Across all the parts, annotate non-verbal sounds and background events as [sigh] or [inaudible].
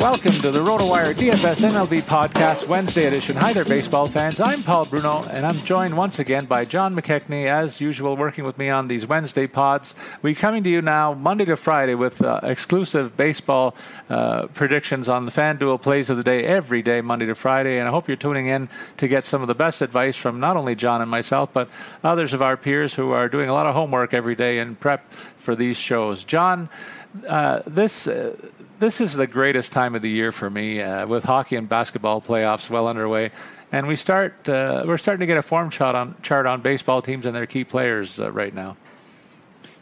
Welcome to the RotoWire DFS MLB Podcast Wednesday edition. Hi there, baseball fans. I'm Paul Bruno, and I'm joined once again by John McKechnie, as usual, working with me on these Wednesday pods. We're coming to you now Monday to Friday with uh, exclusive baseball uh, predictions on the FanDuel plays of the day every day, Monday to Friday. And I hope you're tuning in to get some of the best advice from not only John and myself, but others of our peers who are doing a lot of homework every day in prep for these shows. John, uh, this uh, this is the greatest time of the year for me uh, with hockey and basketball playoffs well underway, and we start uh, we're starting to get a form chart on chart on baseball teams and their key players uh, right now.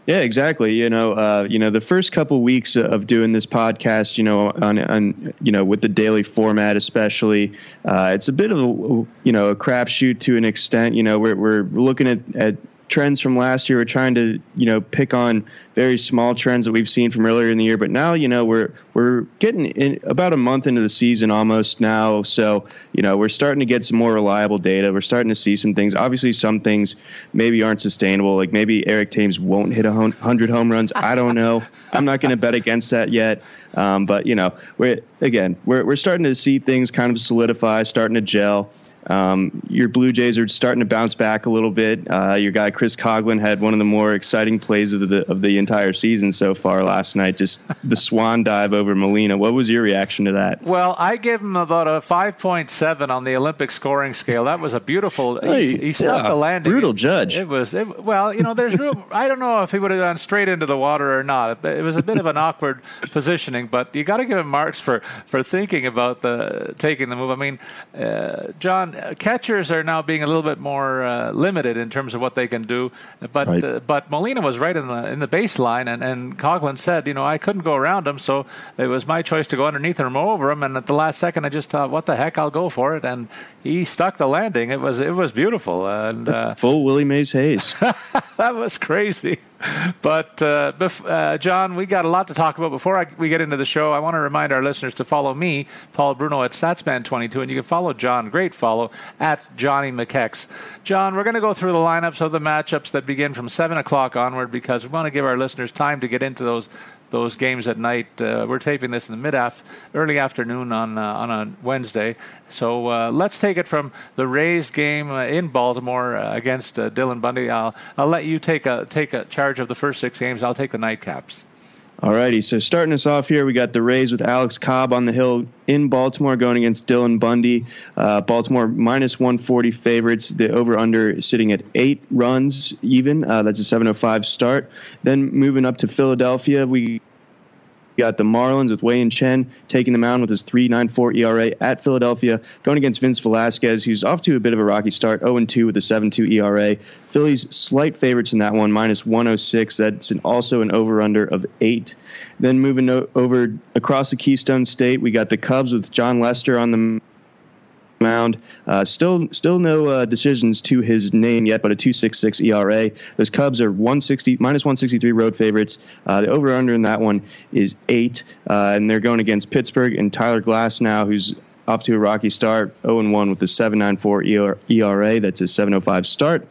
Yeah, exactly. You know, uh, you know, the first couple weeks of doing this podcast, you know, on, on you know, with the daily format, especially, uh, it's a bit of a, you know, a crapshoot to an extent. You know, we're we're looking at at trends from last year. We're trying to, you know, pick on very small trends that we've seen from earlier in the year. But now, you know, we're we're getting in about a month into the season almost now. So, you know, we're starting to get some more reliable data. We're starting to see some things. Obviously, some things maybe aren't sustainable. Like maybe Eric Thames won't hit a hundred home runs. I don't know. [laughs] I'm not going to bet against that yet. Um, but you know, we're again, we're we're starting to see things kind of solidify, starting to gel. Um, your Blue Jays are starting to bounce back a little bit. Uh, your guy Chris Coghlan had one of the more exciting plays of the of the entire season so far last night. Just the [laughs] swan dive over Molina. What was your reaction to that? Well, I gave him about a five point seven on the Olympic scoring scale. That was a beautiful. He, he stopped yeah, the landing. Brutal judge. It, it was. It, well, you know, there's room. [laughs] I don't know if he would have gone straight into the water or not. It, it was a bit of an awkward positioning, but you got to give him marks for for thinking about the taking the move. I mean, uh, John catchers are now being a little bit more uh, limited in terms of what they can do. But right. uh, but Molina was right in the in the baseline, and and Coghlan said, you know, I couldn't go around him, so it was my choice to go underneath him or over him. And at the last second, I just thought, what the heck, I'll go for it, and he stuck the landing. It was it was beautiful, and uh, full Willie Mays Hayes. [laughs] that was crazy. [laughs] but uh, bef- uh, John, we got a lot to talk about. Before I, we get into the show, I want to remind our listeners to follow me, Paul Bruno, at Statsman22, and you can follow John, great follow, at Johnny McKex. John, we're going to go through the lineups of the matchups that begin from 7 o'clock onward because we want to give our listeners time to get into those those games at night. Uh, we're taping this in the mid af- early afternoon on uh, on a Wednesday. So uh, let's take it from the Rays game uh, in Baltimore uh, against Dylan Bundy. I'll I'll let you take a take a charge of the first six games. I'll take the nightcaps. Alrighty, so starting us off here, we got the Rays with Alex Cobb on the hill in Baltimore going against Dylan Bundy. Uh, Baltimore minus 140 favorites. The over under sitting at eight runs even. Uh, that's a 705 start. Then moving up to Philadelphia, we got the Marlins with Wei Yin Chen taking the mound with his 3.94 ERA at Philadelphia, going against Vince Velasquez, who's off to a bit of a rocky start, 0-2 with a 7.2 ERA. Phillies slight favorites in that one, minus 106. That's an, also an over/under of eight. Then moving over across the Keystone State, we got the Cubs with Jon Lester on the mound. Uh, still, still no uh, decisions to his name yet, but a 2.66 ERA. Those Cubs are 160 minus 163 road favorites. Uh, the over under in that one is eight, uh, and they're going against Pittsburgh and Tyler Glasnow, who's off to a rocky start, 0 1 with a 7.94 ERA. That's a 7.05 start.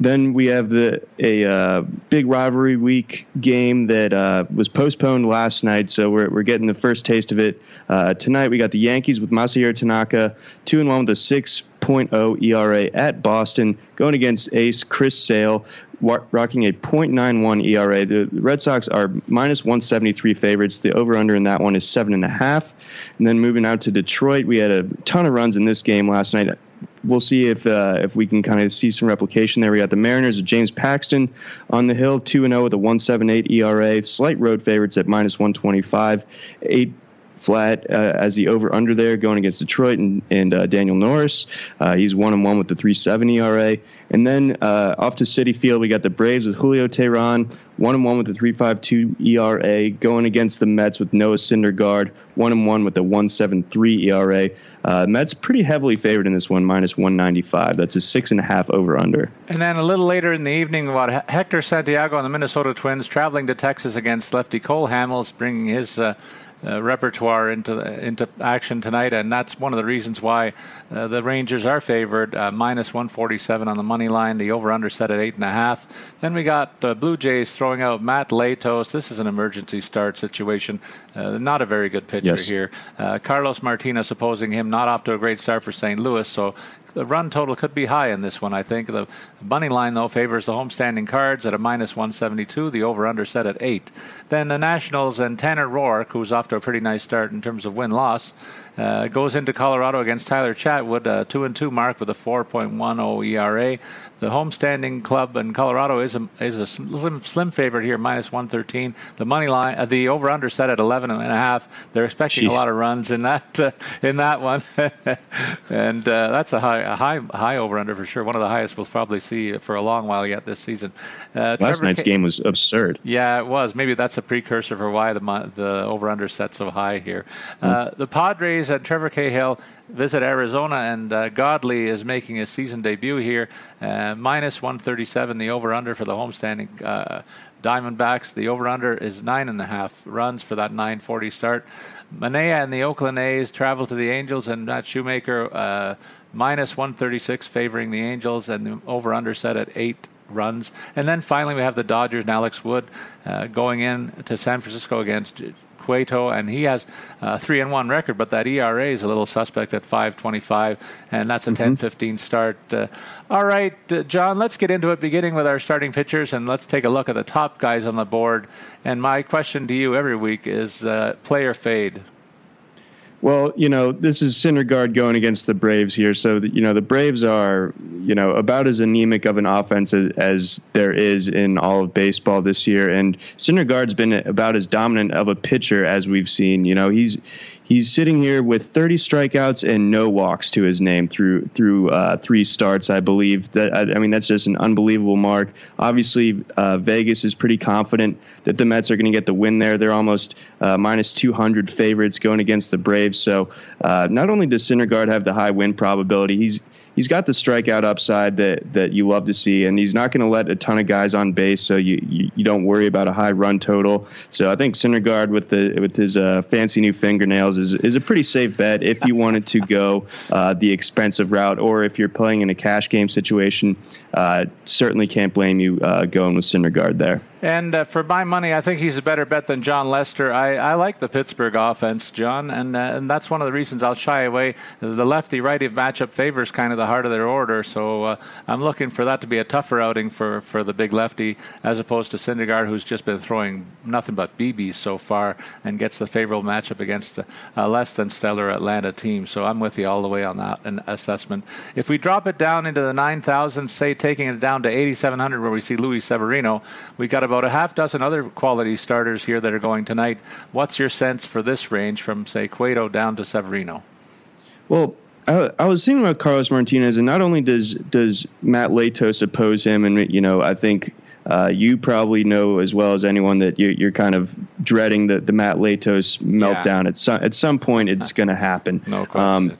Then we have the a uh, big rivalry week game that uh, was postponed last night, so we're we're getting the first taste of it uh, tonight. We got the Yankees with Masahiro Tanaka, two and one with a 6.0 ERA at Boston, going against Ace Chris Sale, rocking a .91 ERA. The Red Sox are minus 173 favorites. The over/under in that one is seven and a half. And then moving out to Detroit, we had a ton of runs in this game last night we'll see if uh, if we can kind of see some replication there. We got the Mariners of James Paxton on the hill, two and zero oh with a one seven eight ERA. Slight road favorites at minus one twenty five. Eight flat uh, as the over under there going against Detroit and, and uh, Daniel Norris. Uh, he's one and one with the 370 ERA. And then uh, off to Citi Field, we got the Braves with Julio Teheran, one and one with the 3.52 ERA, going against the Mets with Noah Syndergaard, one and one with a 173 ERA. Uh, Mets pretty heavily favored in this one, minus 195. That's a six and a half over under. And then a little later in the evening, what Hector Santiago and the Minnesota Twins traveling to Texas against lefty Cole Hamels, bringing his. Uh, repertoire into into action tonight, and that's one of the reasons why uh, the Rangers are favored uh, minus 147 on the money line. The over under set at eight and a half. Then we got uh, Blue Jays throwing out Matt Latos. This is an emergency start situation. Uh, not a very good pitcher yes. here. Uh, Carlos Martinez opposing him, not off to a great start for St. Louis, so the run total could be high in this one, I think. The money line, though, favors the homestanding cards at a minus 172, the over under set at 8. Then the Nationals and Tanner Roark, who's off to a pretty nice start in terms of win loss, uh, goes into Colorado against Tyler Chatwood, a two and two mark with a 4.10 ERA. The homestanding club in Colorado is a is a slim, slim favorite here, minus 113. The money line, uh, the over under set at 11 and a half. They're expecting Jeez. a lot of runs in that uh, in that one, [laughs] and uh, that's a high a high high over under for sure. One of the highest we'll probably see for a long while yet this season. Uh, Last Trevor night's K- game was absurd. Yeah, it was. Maybe that's a precursor for why the the over under set so high here. Mm. the Padres and Trevor Cahill visit Arizona, and uh, Godley is making his season debut here. Uh, minus 137, the over under for the homestanding uh, Diamondbacks. The over under is nine and a half runs for that 940 start. Manaea and the Oakland A's travel to the Angels, and Matt Shoemaker uh, minus 136 favoring the Angels, and the over under set at eight runs. And then finally, we have the Dodgers and Alex Wood uh, going in to San Francisco against Cueto, and he has a three and one record, but that ERA is a little suspect at 5.25, and that's a mm-hmm. 10-15 start. Uh, all right, uh, John, let's get into it. Beginning with our starting pitchers, and let's take a look at the top guys on the board. And my question to you every week is: uh, player fade. Well, you know, this is Syndergaard going against the Braves here. So, you know, the Braves are, you know, about as anemic of an offense as, as there is in all of baseball this year. And Syndergaard's been about as dominant of a pitcher as we've seen. You know, he's he's sitting here with 30 strikeouts and no walks to his name through through uh, three starts, I believe. That I, I, mean, that's just an unbelievable mark. Obviously, uh, Vegas is pretty confident that the Mets are going to get the win there. They're almost uh, minus 200 favorites going against the Braves. So uh, not only does Syndergaard have the high win probability, he's he's got the strikeout upside that that you love to see, and he's not going to let a ton of guys on base, so you, you, you don't worry about a high run total. So I think Syndergaard with the with his uh, fancy new fingernails is is a pretty safe bet if you wanted to go uh, the expensive route, or if you're playing in a cash game situation. Uh, certainly can't blame you uh, going with Syndergaard there. And uh, for my money, I think he's a better bet than Jon Lester. I, I like the Pittsburgh offense, John, and uh, and that's one of the reasons I'll shy away. The lefty righty matchup favors kind of the heart of their order, so uh, I'm looking for that to be a tougher outing for, for the big lefty as opposed to Syndergaard, who's just been throwing nothing but BBs so far and gets the favorable matchup against a less than stellar Atlanta team. So I'm with you all the way on that assessment. If we drop it down into the 9,000, say taking it down to 8,700, where we see Luis Severino, we got about a half dozen other quality starters here that are going tonight. What's your sense for this range from, say, Cueto down to Severino? Well, I, I, was thinking about Carlos Martinez, and not only does does Matt Latos oppose him, and you know, I think uh, you probably know as well as anyone that you, are kind of dreading the, the Matt Latos meltdown. Yeah. At some at some point, it's [laughs] going to happen. No question. Um,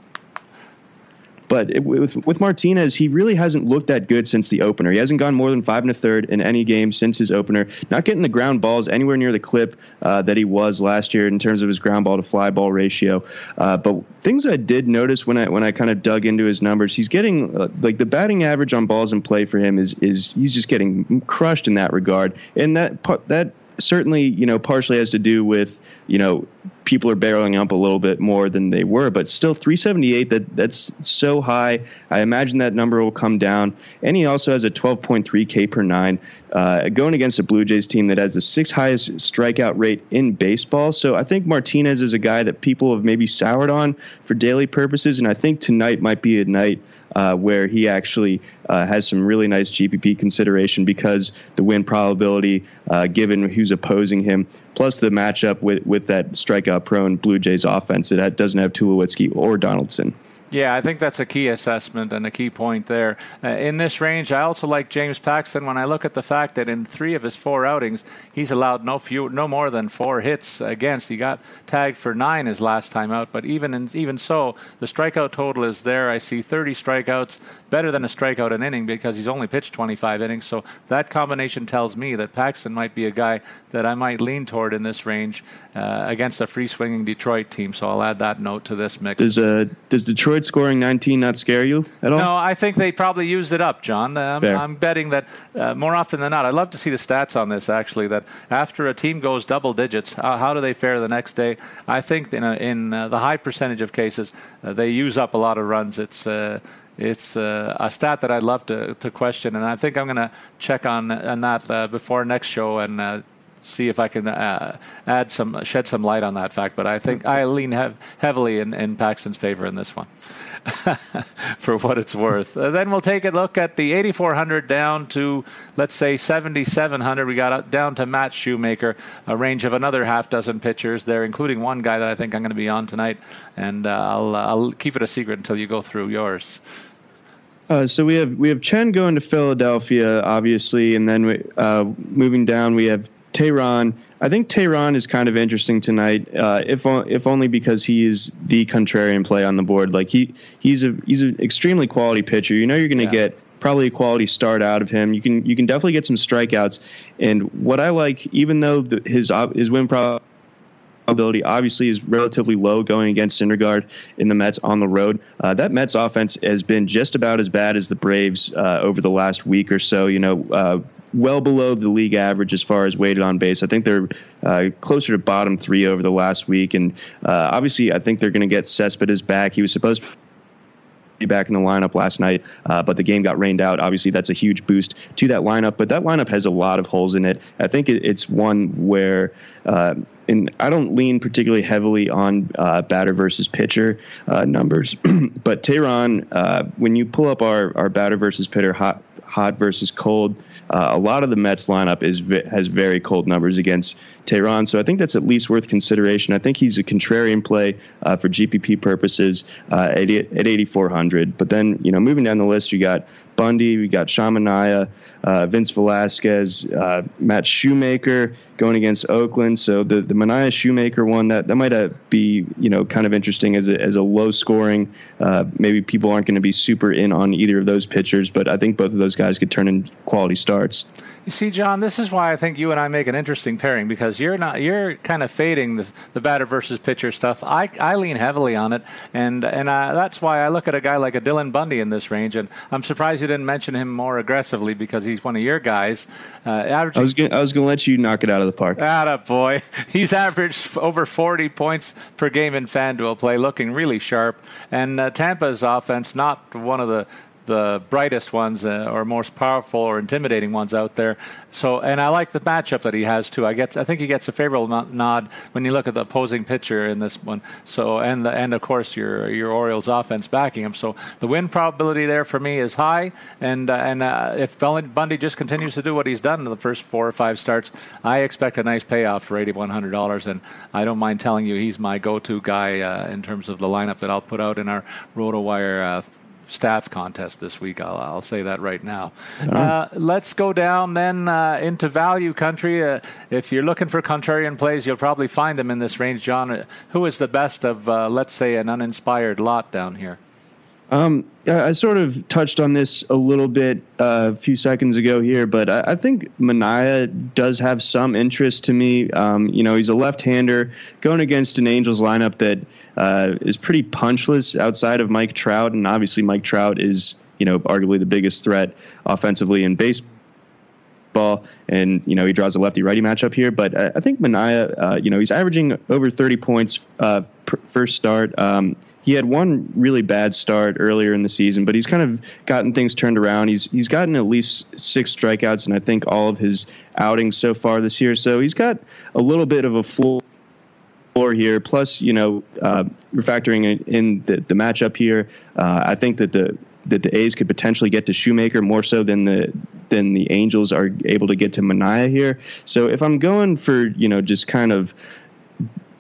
but it, with with Martinez, he really hasn't looked that good since the opener. He hasn't gone more than five and a third in any game since his opener. Not getting the ground balls anywhere near the clip uh, that he was last year in terms of his ground ball to fly ball ratio. Uh, but things I did notice when I when I kind of dug into his numbers, he's getting uh, like the batting average on balls in play for him is is he's just getting crushed in that regard. And that that certainly, you know, partially has to do with, you know, people are barreling up a little bit more than they were, but still 378, that that's so high. I imagine that number will come down. And he also has a 12.3 K per nine, uh, going against a Blue Jays team that has the sixth highest strikeout rate in baseball. So I think Martinez is a guy that people have maybe soured on for daily purposes. And I think tonight might be a night uh, where he actually uh, has some really nice GPP consideration because the win probability, uh, given who's opposing him, plus the matchup with, with that strikeout prone Blue Jays offense that doesn't have Tulowitzki or Donaldson. Yeah, I think that's a key assessment and a key point there. Uh, in this range, I also like James Paxton when I look at the fact that in three of his four outings, he's allowed no few, no more than four hits against. He got tagged for nine his last time out, but even in, even so, the strikeout total is there. I see 30 strikeouts, better than a strikeout an inning because he's only pitched 25 innings. So that combination tells me that Paxton might be a guy that I might lean toward in this range uh, against a free swinging Detroit team. So I'll add that note to this mix. Does uh, does Detroit scoring 19 not scare you at all? No, I think they probably used it up, John. Um, I'm betting that uh, more often than not, I'd love to see the stats on this actually, that after a team goes double digits, how, how do they fare the next day? I think in, a, in uh, the high percentage of cases, uh, they use up a lot of runs. It's uh, it's uh, a stat that I'd love to, to question, and I think I'm going to check on on that uh, before next show and uh, see if I can uh, add some shed some light on that fact. But I think I lean hev- heavily in, in Paxton's favor in this one. [laughs] for what it's worth. Uh, then we'll take a look at the 8,400 down to, let's say, 7,700. We got down to Matt Shoemaker, a range of another half dozen pitchers there, including one guy that I think I'm going to be on tonight. And uh, I'll, uh, I'll keep it a secret until you go through yours. Uh, so we have we have Chen going to Philadelphia, obviously, and then we, uh, moving down we have Teheran. I think Teheran is kind of interesting tonight, uh, if if only because he is the contrarian play on the board. Like he he's a he's an extremely quality pitcher. You know you're going to yeah. get probably a quality start out of him. You can you can definitely get some strikeouts. And what I like, even though the, his his win probability obviously is relatively low going against Syndergaard in the Mets on the road. Uh, that Mets offense has been just about as bad as the Braves uh, over the last week or so. You know, uh, well below the league average as far as weighted on base. I think they're uh, closer to bottom three over the last week, and uh, obviously, I think they're going to get Cespedes back. He was supposed to be back in the lineup last night, uh, but the game got rained out. Obviously, that's a huge boost to that lineup, but that lineup has a lot of holes in it. I think it, it's one where, uh, and I don't lean particularly heavily on uh, batter versus pitcher uh, numbers, [clears throat] but Teheran, uh, when you pull up our, our batter versus pitcher hot, hot versus cold, uh, a lot of the Mets lineup is has very cold numbers against Teheran, so I think that's at least worth consideration. I think he's a contrarian play uh, for GPP purposes uh, at, at 8,400. But then, you know, moving down the list, you got Bundy, we got Sean Manaea, uh, Vince Velasquez, uh, Matt Shoemaker going against Oakland. So the the Manaea Shoemaker one that that might uh, be you know kind of interesting as a as a low scoring. Uh, maybe people aren't going to be super in on either of those pitchers, but I think both of those guys could turn in quality starts. You see, John, this is why I think you and I make an interesting pairing because you're not you're kind of fading the, the batter versus pitcher stuff. I, I lean heavily on it, and and I, that's why I look at a guy like a Dylan Bundy in this range, and I'm surprised you didn't mention him more aggressively because he's one of your guys. Uh, averaging, I was gonna, I was going to let you knock it out of the park. Atta boy, [laughs] he's averaged over 40 points per game in FanDuel play, looking really sharp, and uh, Tampa's offense not one of the the brightest ones uh, or most powerful or intimidating ones out there. So, and I like the matchup that he has too. I get, I think he gets a favorable nod when you look at the opposing pitcher in this one. So, and the, and of course your your Orioles offense backing him. So the win probability there for me is high. And uh, and uh, if Bundy just continues to do what he's done in the first four or five starts, I expect a nice payoff for eighty one hundred dollars. And I don't mind telling you he's my go to guy uh, in terms of the lineup that I'll put out in our RotoWire uh, staff contest this week. I'll, I'll say that right now. Uh, let's go down then uh, into value country. Uh, if you're looking for contrarian plays, you'll probably find them in this range. John, uh, who is the best of, uh, let's say, an uninspired lot down here? Um, I sort of touched on this a little bit uh, a few seconds ago here, but I, I, think Manaea does have some interest to me. Um, you know, he's a left-hander going against an Angels lineup that uh, is pretty punchless outside of Mike Trout, and obviously Mike Trout is you know arguably the biggest threat offensively in baseball. And you know he draws a lefty-righty matchup here, but I, I think Manaea, uh, you know, he's averaging over 30 points uh, per, first start. Um, he had one really bad start earlier in the season, but he's kind of gotten things turned around. He's he's gotten at least six strikeouts, and I think all of his outings so far this year. So he's got a little bit of a floor here. Plus, you know, uh, we're factoring in the, the matchup here. Uh, I think that the that the A's could potentially get to Shoemaker more so than the than the Angels are able to get to Manaea here. So if I'm going for you know just kind of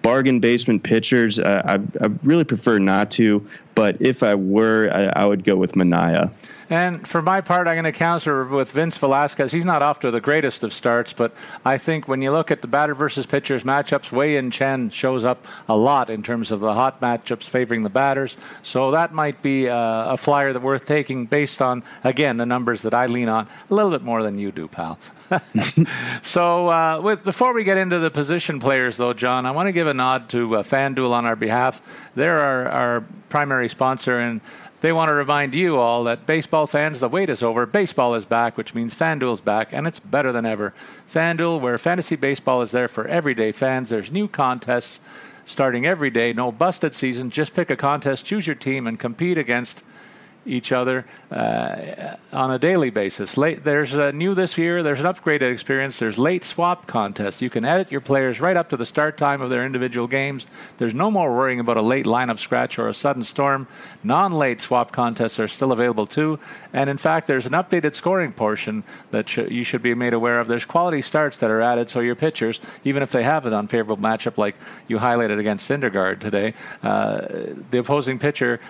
bargain basement pitchers, uh, I, I, really prefer not to. But if I were, I, I would go with Manaea. And for my part, I'm going to counter with Vince Velasquez. He's not off to the greatest of starts, but I think when you look at the batter versus pitchers matchups, Wei Chen shows up a lot in terms of the hot matchups favoring the batters. So that might be uh, a flyer that worth taking based on, again, the numbers that I lean on a little bit more than you do, pal. [laughs] so uh, with, before we get into the position players, though, John, I want to give a nod to uh, FanDuel on our behalf. They're our, our primary sponsor, and they want to remind you all that baseball fans, the wait is over. Baseball is back, which means FanDuel's back, and it's better than ever. FanDuel, where fantasy baseball is there for everyday fans. There's new contests starting every day. No busted season. Just pick a contest, choose your team, and compete against each other uh, on a daily basis. Late, there's a new this year. There's an upgraded experience. There's late swap contests. You can edit your players right up to the start time of their individual games. There's no more worrying about a late lineup scratch or a sudden storm. Non-late swap contests are still available too. And in fact, there's an updated scoring portion that sh- you should be made aware of. There's quality starts that are added, so your pitchers, even if they have an unfavorable matchup like you highlighted against Syndergaard today, uh, the opposing pitcher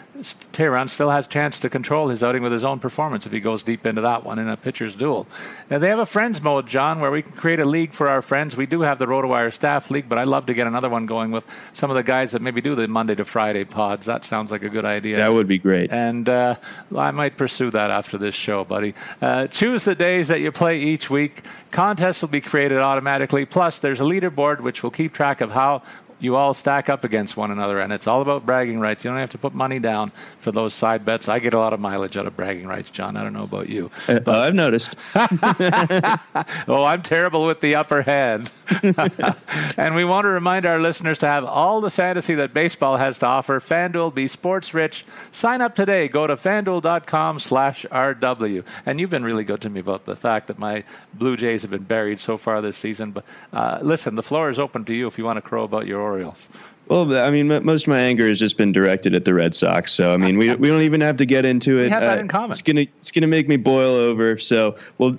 Teheran still has chance to control his outing with his own performance if he goes deep into that one in a pitcher's duel. And they have a friends mode, John, where we can create a league for our friends. We do have the RotoWire staff league, but I'd love to get another one going with some of the guys that maybe do the Monday to Friday pods. That sounds like a good idea. That would be great. And uh, I might pursue that after this show, buddy. Uh, choose the days that you play each week. Contests will be created automatically. Plus, there's a leaderboard which will keep track of how you all stack up against one another, and it's all about bragging rights. You don't have to put money down for those side bets. I get a lot of mileage out of bragging rights, John. I don't know about you. Uh, but, I've noticed. [laughs] [laughs] oh, I'm terrible with the upper hand. [laughs] and we want to remind our listeners to have all the fantasy that baseball has to offer. FanDuel, be sports rich. Sign up today. Go to fanduel.com slash RW. And you've been really good to me about the fact that my Blue Jays have been buried so far this season. But uh, listen, the floor is open to you if you want to crow about your Orioles. Well, I mean, most of my anger has just been directed at the Red Sox. So, I mean, we we don't even have to get into it. We have that uh, in common. It's gonna it's gonna make me boil over. So, well,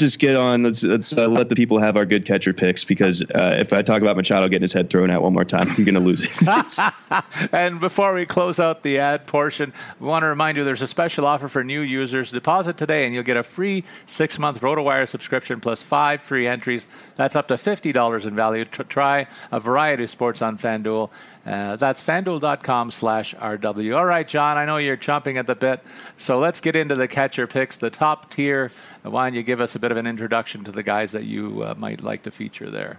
just get on. Let's let's uh, let the people have our good catcher picks because uh, if I talk about Machado getting his head thrown out one more time, I'm going to lose it. [laughs] and before we close out the ad portion, we want to remind you there's a special offer for new users. Deposit today, and you'll get a free six month RotoWire subscription plus five free entries. That's up to fifty dollars in value. to try a variety of sports on FanDuel. Uh, that's fanduel.com slash RW. All right, John, I know you're chomping at the bit, so let's get into the catcher picks, the top tier. Why don't you give us a bit of an introduction to the guys that you uh, might like to feature there.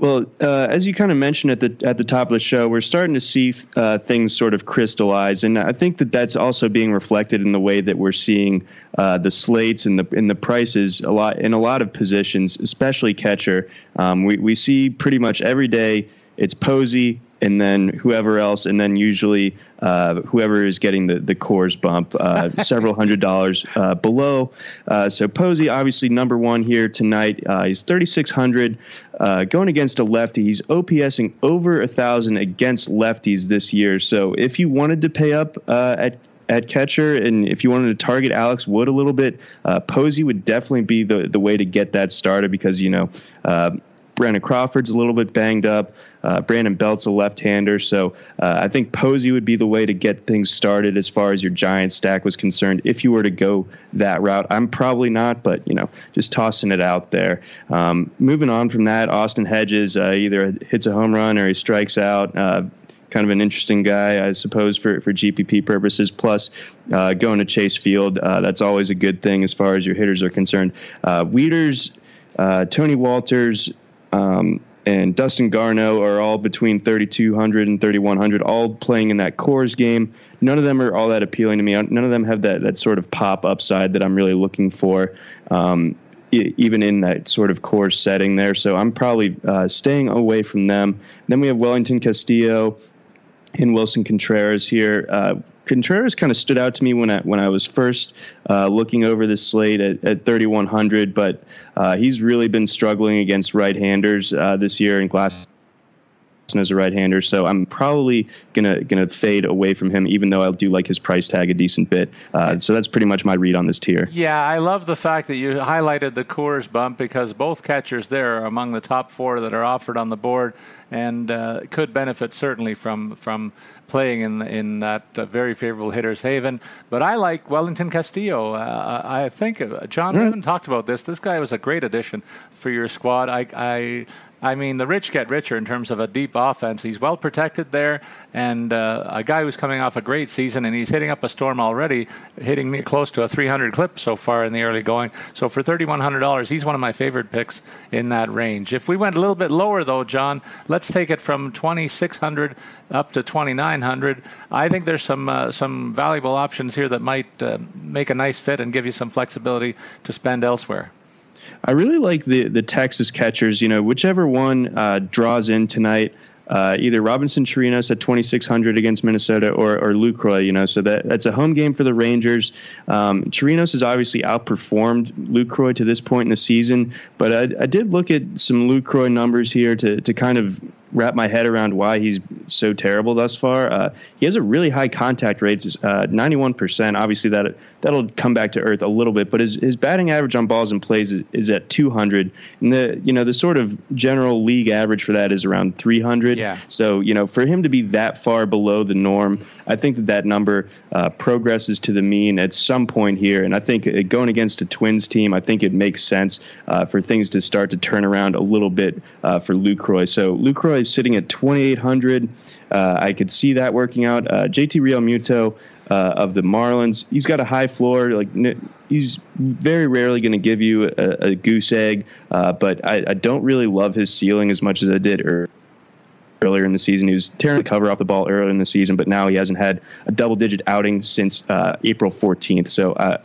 Well, uh, as you kind of mentioned at the at the top of the show, we're starting to see uh, things sort of crystallize, and I think that that's also being reflected in the way that we're seeing uh, the slates and the and the prices a lot in a lot of positions, especially catcher. Um, we we see pretty much every day it's Posey, and then whoever else, and then usually uh, whoever is getting the the Coors bump, uh, [laughs] several hundred dollars uh, below. Uh, so Posey, obviously number one here tonight. Uh, he's thirty six hundred, uh, going against a lefty. He's OPSing over a thousand against lefties this year. So if you wanted to pay up at at catcher, and if you wanted to target Alex Wood a little bit, Posey would definitely be the the way to get that started because you know. Brandon Crawford's a little bit banged up. Uh, Brandon Belt's a left-hander, so uh, I think Posey would be the way to get things started as far as your giant stack was concerned. If you were to go that route, I'm probably not, but you know, just tossing it out there. Um, moving on from that, Austin Hedges uh, either hits a home run or he strikes out uh, kind of an interesting guy, I suppose, for, for GPP purposes. Plus, uh, going to Chase Field, uh, that's always a good thing as far as your hitters are concerned. Uh, Wieters, uh, Tony Wolters, um, and Dustin Garneau are all between 3,200 and 3,100, all playing in that Coors game. None of them are all that appealing to me. None of them have that, that sort of pop upside that I'm really looking for, um, even in that sort of Coors setting there. So I'm probably uh, staying away from them. Then we have Wellington Castillo and Willson Contreras here. Uh, Contreras kind of stood out to me when I when I was first uh, looking over this slate at, at 3100, but uh, he's really been struggling against right-handers uh, this year in Glass as a right-hander, so I'm probably gonna gonna fade away from him, even though I do like his price tag a decent bit. Uh, so that's pretty much my read on this tier. Yeah, I love the fact that you highlighted the Coors bump because both catchers there are among the top four that are offered on the board, and uh, could benefit certainly from from playing in in that uh, very favorable hitters haven. But I like Wellington Castillo. Uh, I think uh, John mm. haven't talked about this. This guy was a great addition for your squad. I, I I mean, the rich get richer in terms of a deep offense. He's well protected there, and uh, a guy who's coming off a great season, and he's hitting up a storm already, hitting close to a 300 clip so far in the early going. So for $3,100, he's one of my favorite picks in that range. If we went a little bit lower, though, John, let's take it from 2,600 up to 2,900. I think there's some uh, some valuable options here that might uh, make a nice fit and give you some flexibility to spend elsewhere. I really like the the Texas catchers. You know, whichever one uh, draws in tonight. Uh, either Robinson Chirinos at 2,600 against Minnesota or, or Lucroy, you know, so that that's a home game for the Rangers. Um, Chirinos has obviously outperformed Lucroy to this point in the season, but I, I did look at some Lucroy numbers here to, to kind of wrap my head around why he's so terrible thus far. Uh, he has a really high contact rate, uh, 91%. Obviously, that that'll come back to earth a little bit, but his, his batting average on balls and plays is, is, at 200. And the you know the sort of general league average for that is around 300. Yeah. So you know for him to be that far below the norm, I think that that number uh, progresses to the mean at some point here. And I think uh, going against a Twins team, I think it makes sense uh, for things to start to turn around a little bit uh, for Lucroy. So Lucroy sitting at 2,800. Uh, I could see that working out. Uh, JT Realmuto uh, of the Marlins, he's got a high floor. Like he's very rarely going to give you a, a goose egg, uh, but I, I, don't really love his ceiling as much as I did earlier in the season. He was tearing the cover off the ball earlier in the season, but now he hasn't had a double digit outing since uh, April 14th. So uh,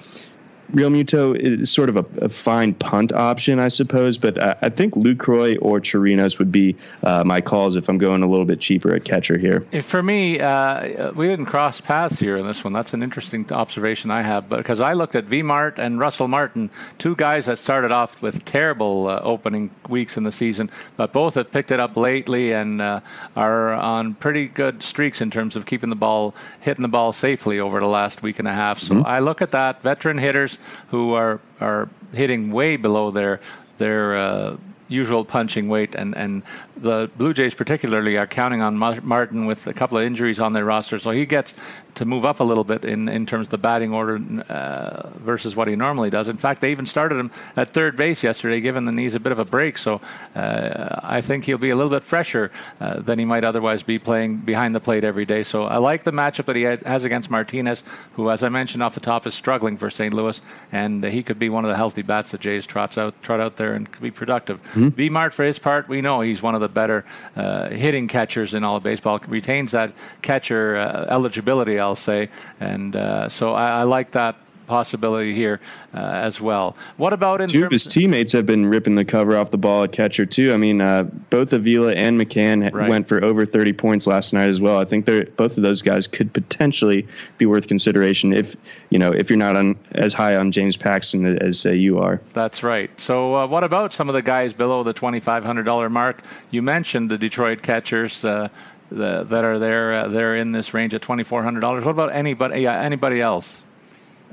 Realmuto is sort of a, a, fine punt option, I suppose, but I, I think Lucroy or Chirinos would be uh, my calls if I'm going a little bit cheaper at catcher here. For me, uh, we didn't cross paths here in this one. That's an interesting observation I have, but because I looked at V Mart and Russell Martin, two guys that started off with terrible uh, opening weeks in the season, but both have picked it up lately and uh, are on pretty good streaks in terms of keeping the ball, hitting the ball safely over the last week and a half. So mm-hmm. I look at that veteran hitters who are are hitting way below their their uh, usual punching weight and, and the Blue Jays particularly are counting on Martin with a couple of injuries on their roster, so he gets to move up a little bit in, in terms of the batting order uh, versus what he normally does. In fact, they even started him at third base yesterday, giving the knees a bit of a break. So uh, I think he'll be a little bit fresher uh, than he might otherwise be playing behind the plate every day. So I like the matchup that he has against Martinez, who, as I mentioned off the top, is struggling for St. Louis, and he could be one of the healthy bats that Jays trots out trot out there and could be productive. Mm-hmm. V Mart, for his part, we know he's one of the better uh, hitting catchers in all of baseball. Retains that catcher uh, eligibility, I'll say, and uh, so I, I like that possibility here uh, as well. What about in two of his teammates have been ripping the cover off the ball at catcher too. I mean, uh, both Avila and McCann right. went for over 30 points last night as well. I think they're both of those guys could potentially be worth consideration if you know if you're not on as high on James Paxton as say you are. That's right. So uh, what about some of the guys below the $2,500 mark? You mentioned the Detroit catchers. Uh, the, that are there, uh, they're in this range at twenty four hundred dollars. What about anybody? anybody else?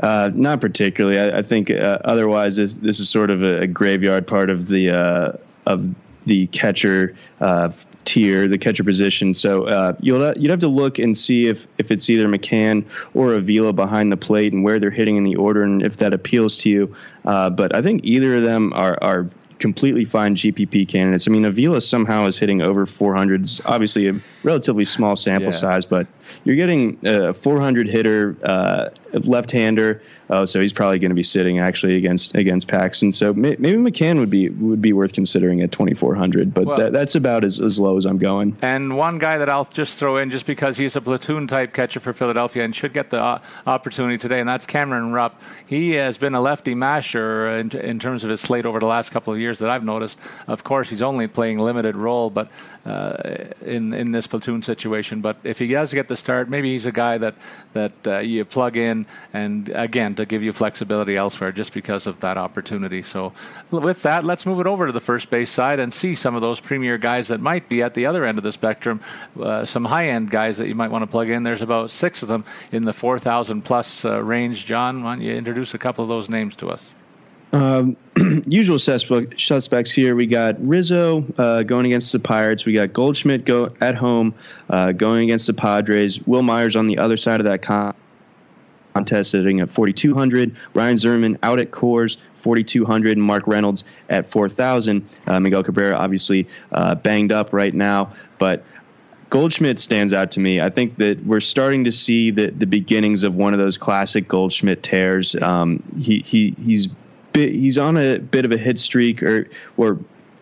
Uh, not particularly. I, I think uh, otherwise, this, this is sort of a, a graveyard part of the uh, of the catcher uh, tier, the catcher position. So uh, you'll you'd have to look and see if if it's either McCann or Avila behind the plate and where they're hitting in the order, and if that appeals to you. Uh, but I think either of them are are completely fine GPP candidates. I mean, Avila somehow is hitting over 400s. Obviously, a relatively small sample yeah. size, but you're getting a 400 hitter, uh, left-hander Oh, so he's probably going to be sitting actually against against Paxton. So maybe McCann would be would be worth considering at 2400, but well, that, that's about as, as low as I'm going. And one guy that I'll just throw in just because he's a platoon type catcher for Philadelphia and should get the uh, opportunity today, and that's Cameron Rupp. He has been a lefty masher in, in terms of his slate over the last couple of years that I've noticed. Of course, he's only playing limited role, but uh, in in this platoon situation. But if he does get the start, maybe he's a guy that that uh, you plug in and again to give you flexibility elsewhere just because of that opportunity. So, with that, let's move it over to the first base side and see some of those premier guys that might be at the other end of the spectrum. Uh, some high end guys that you might want to plug in. There's about six of them in the 4,000 plus uh, range. John, why don't you introduce a couple of those names to us? Um, [clears throat] usual suspects here. We got Rizzo uh, going against the Pirates. We got Goldschmidt go at home uh, going against the Padres. Wil Myers on the other side of that con- contest sitting at 4,200. Ryan Zimmerman out at Coors, 4,200. And Mark Reynolds at 4,000. Uh, Miguel Cabrera obviously uh, banged up right now, but Goldschmidt stands out to me. I think that we're starting to see the, the beginnings of one of those classic Goldschmidt tears. Um, he, he he's bit, he's on a bit of a hit streak, or or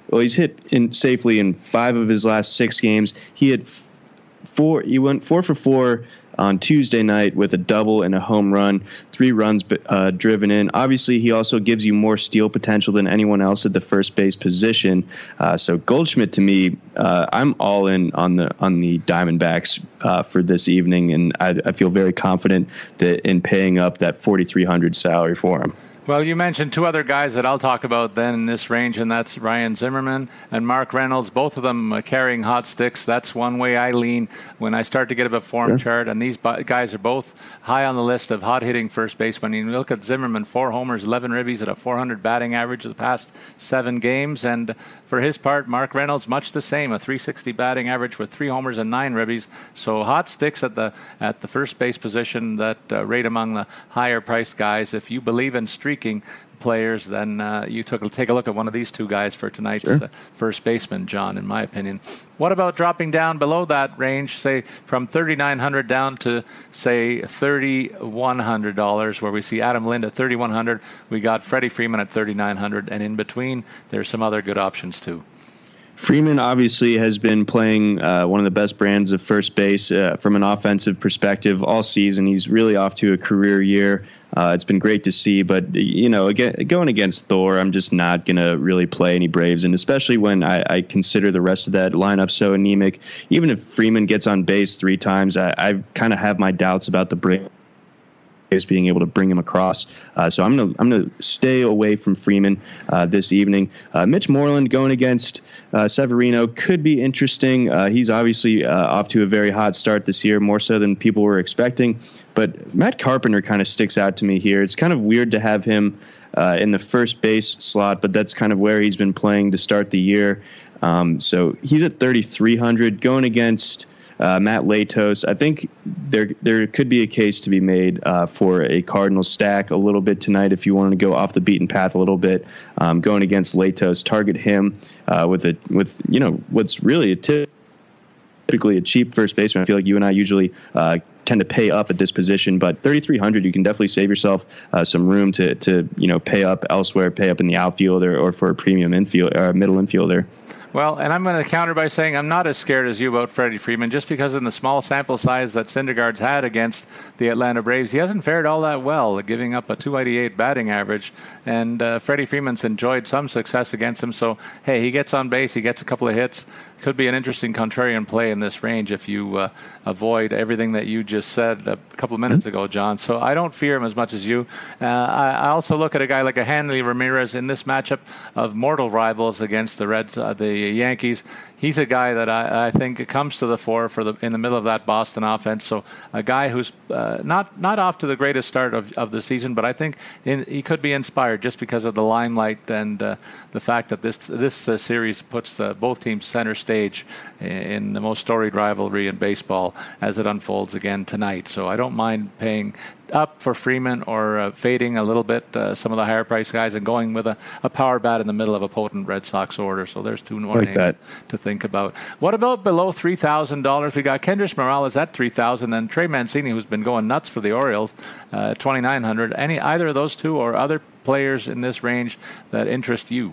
well, he's hit in safely in five of his last six games. He had four. He went four for four on Tuesday night with a double and a home run, three runs uh, driven in. Obviously, he also gives you more steal potential than anyone else at the first base position. Uh, so Goldschmidt, to me, uh, I'm all in on the on the Diamondbacks uh, for this evening, and I, I feel very confident that in paying up that 4,300 salary for him. Well, you mentioned two other guys that I'll talk about then in this range, and that's Ryan Zimmerman and Mark Reynolds, both of them uh, carrying hot sticks. That's one way I lean when I start to get a form sure. chart, and these guys are both high on the list of hot hitting first basemen. You look at Zimmerman, four homers, 11 ribbies at a 400 batting average of the past seven games, and for his part, Mark Reynolds, much the same, a 360 batting average with three homers and nine ribbies. So hot sticks at the at the first base position that uh, rate among the higher priced guys. If you believe in streak streaking players, then uh, you took take a look at one of these two guys for tonight's sure. uh, first baseman, John. In my opinion, what about dropping down below that range, say from thirty nine hundred down to say thirty one hundred dollars, where we see Adam Lind at thirty one hundred, we got Freddie Freeman at thirty nine hundred, and in between there's some other good options too. Freeman obviously has been playing uh, one of the best brands of first base uh, from an offensive perspective all season. He's really off to a career year. Uh, it's been great to see, but you know, again, going against Thor, I'm just not gonna really play any Braves, and especially when I, I consider the rest of that lineup so anemic. Even if Freeman gets on base three times, I, I kind of have my doubts about the Braves being able to bring him across. Uh, so I'm gonna I'm gonna stay away from Freeman uh, this evening. Uh, Mitch Moreland going against uh, Severino could be interesting. Uh, he's obviously uh, off to a very hot start this year, more so than people were expecting. But Matt Carpenter kind of sticks out to me here. It's kind of weird to have him in the first base slot, but that's kind of where he's been playing to start the year. Um, so he's at 3,300 going against uh, Matt Latos. I think there there could be a case to be made uh, for a Cardinal stack a little bit tonight if you want to go off the beaten path a little bit. Um, going against Latos, target him uh, with a with you know what's really a typically a cheap first baseman. I feel like you and I usually uh, tend to pay up at this position, but 3,300, you can definitely save yourself uh, some room to, to, you know, pay up elsewhere, pay up in the outfield or, or for a premium infield or middle infielder. Well, and I'm going to counter by saying I'm not as scared as you about Freddie Freeman, just because in the small sample size that Syndergaard's had against the Atlanta Braves, he hasn't fared all that well, giving up a 288 batting average. And uh, Freddie Freeman's enjoyed some success against him. So, hey, he gets on base, he gets a couple of hits. Could be an interesting contrarian play in this range if you uh, avoid everything that you just said a couple of minutes mm-hmm. ago, John. So I don't fear him as much as you. Uh, I, I, also look at a guy like a Hanley Ramirez in this matchup of mortal rivals against the Reds, uh, the Yankees he's a guy that I, I, think comes to the fore for the in the middle of that Boston offense. So a guy who's uh, not not off to the greatest start of, of the season, but I think in, he could be inspired just because of the limelight and uh, the fact that this this uh, series puts uh, both teams center stage in the most storied rivalry in baseball as it unfolds again tonight. So I don't mind paying up for Freeman or uh, fading a little bit uh, some of the higher price guys and going with a, a power bat in the middle of a potent Red Sox order. So there's two more like names that. to think about. What about below three thousand dollars? We got Kendrys Morales at three thousand, and Trey Mancini, who's been going nuts for the Orioles, uh, twenty nine hundred. Any either of those two or other players in this range that interest you?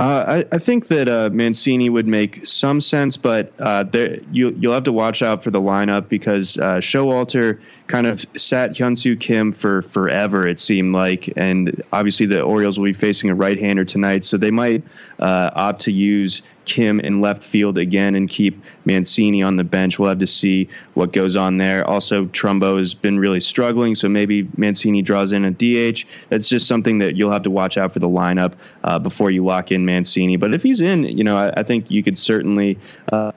Uh, I, I, think that uh, Mancini would make some sense, but uh, there, you, will have to watch out for the lineup because uh, Showalter kind of sat Hyunsoo Kim for forever, it seemed like. And obviously, the Orioles will be facing a right hander tonight, so they might uh, opt to use Kim in left field again and keep Mancini on the bench. We'll have to see what goes on there. Also, Trumbo has been really struggling, so maybe Mancini draws in a DH. That's just something that you'll have to watch out for the lineup uh, before you lock in Mancini. But if he's in, you know, I, I think you could certainly. Uh,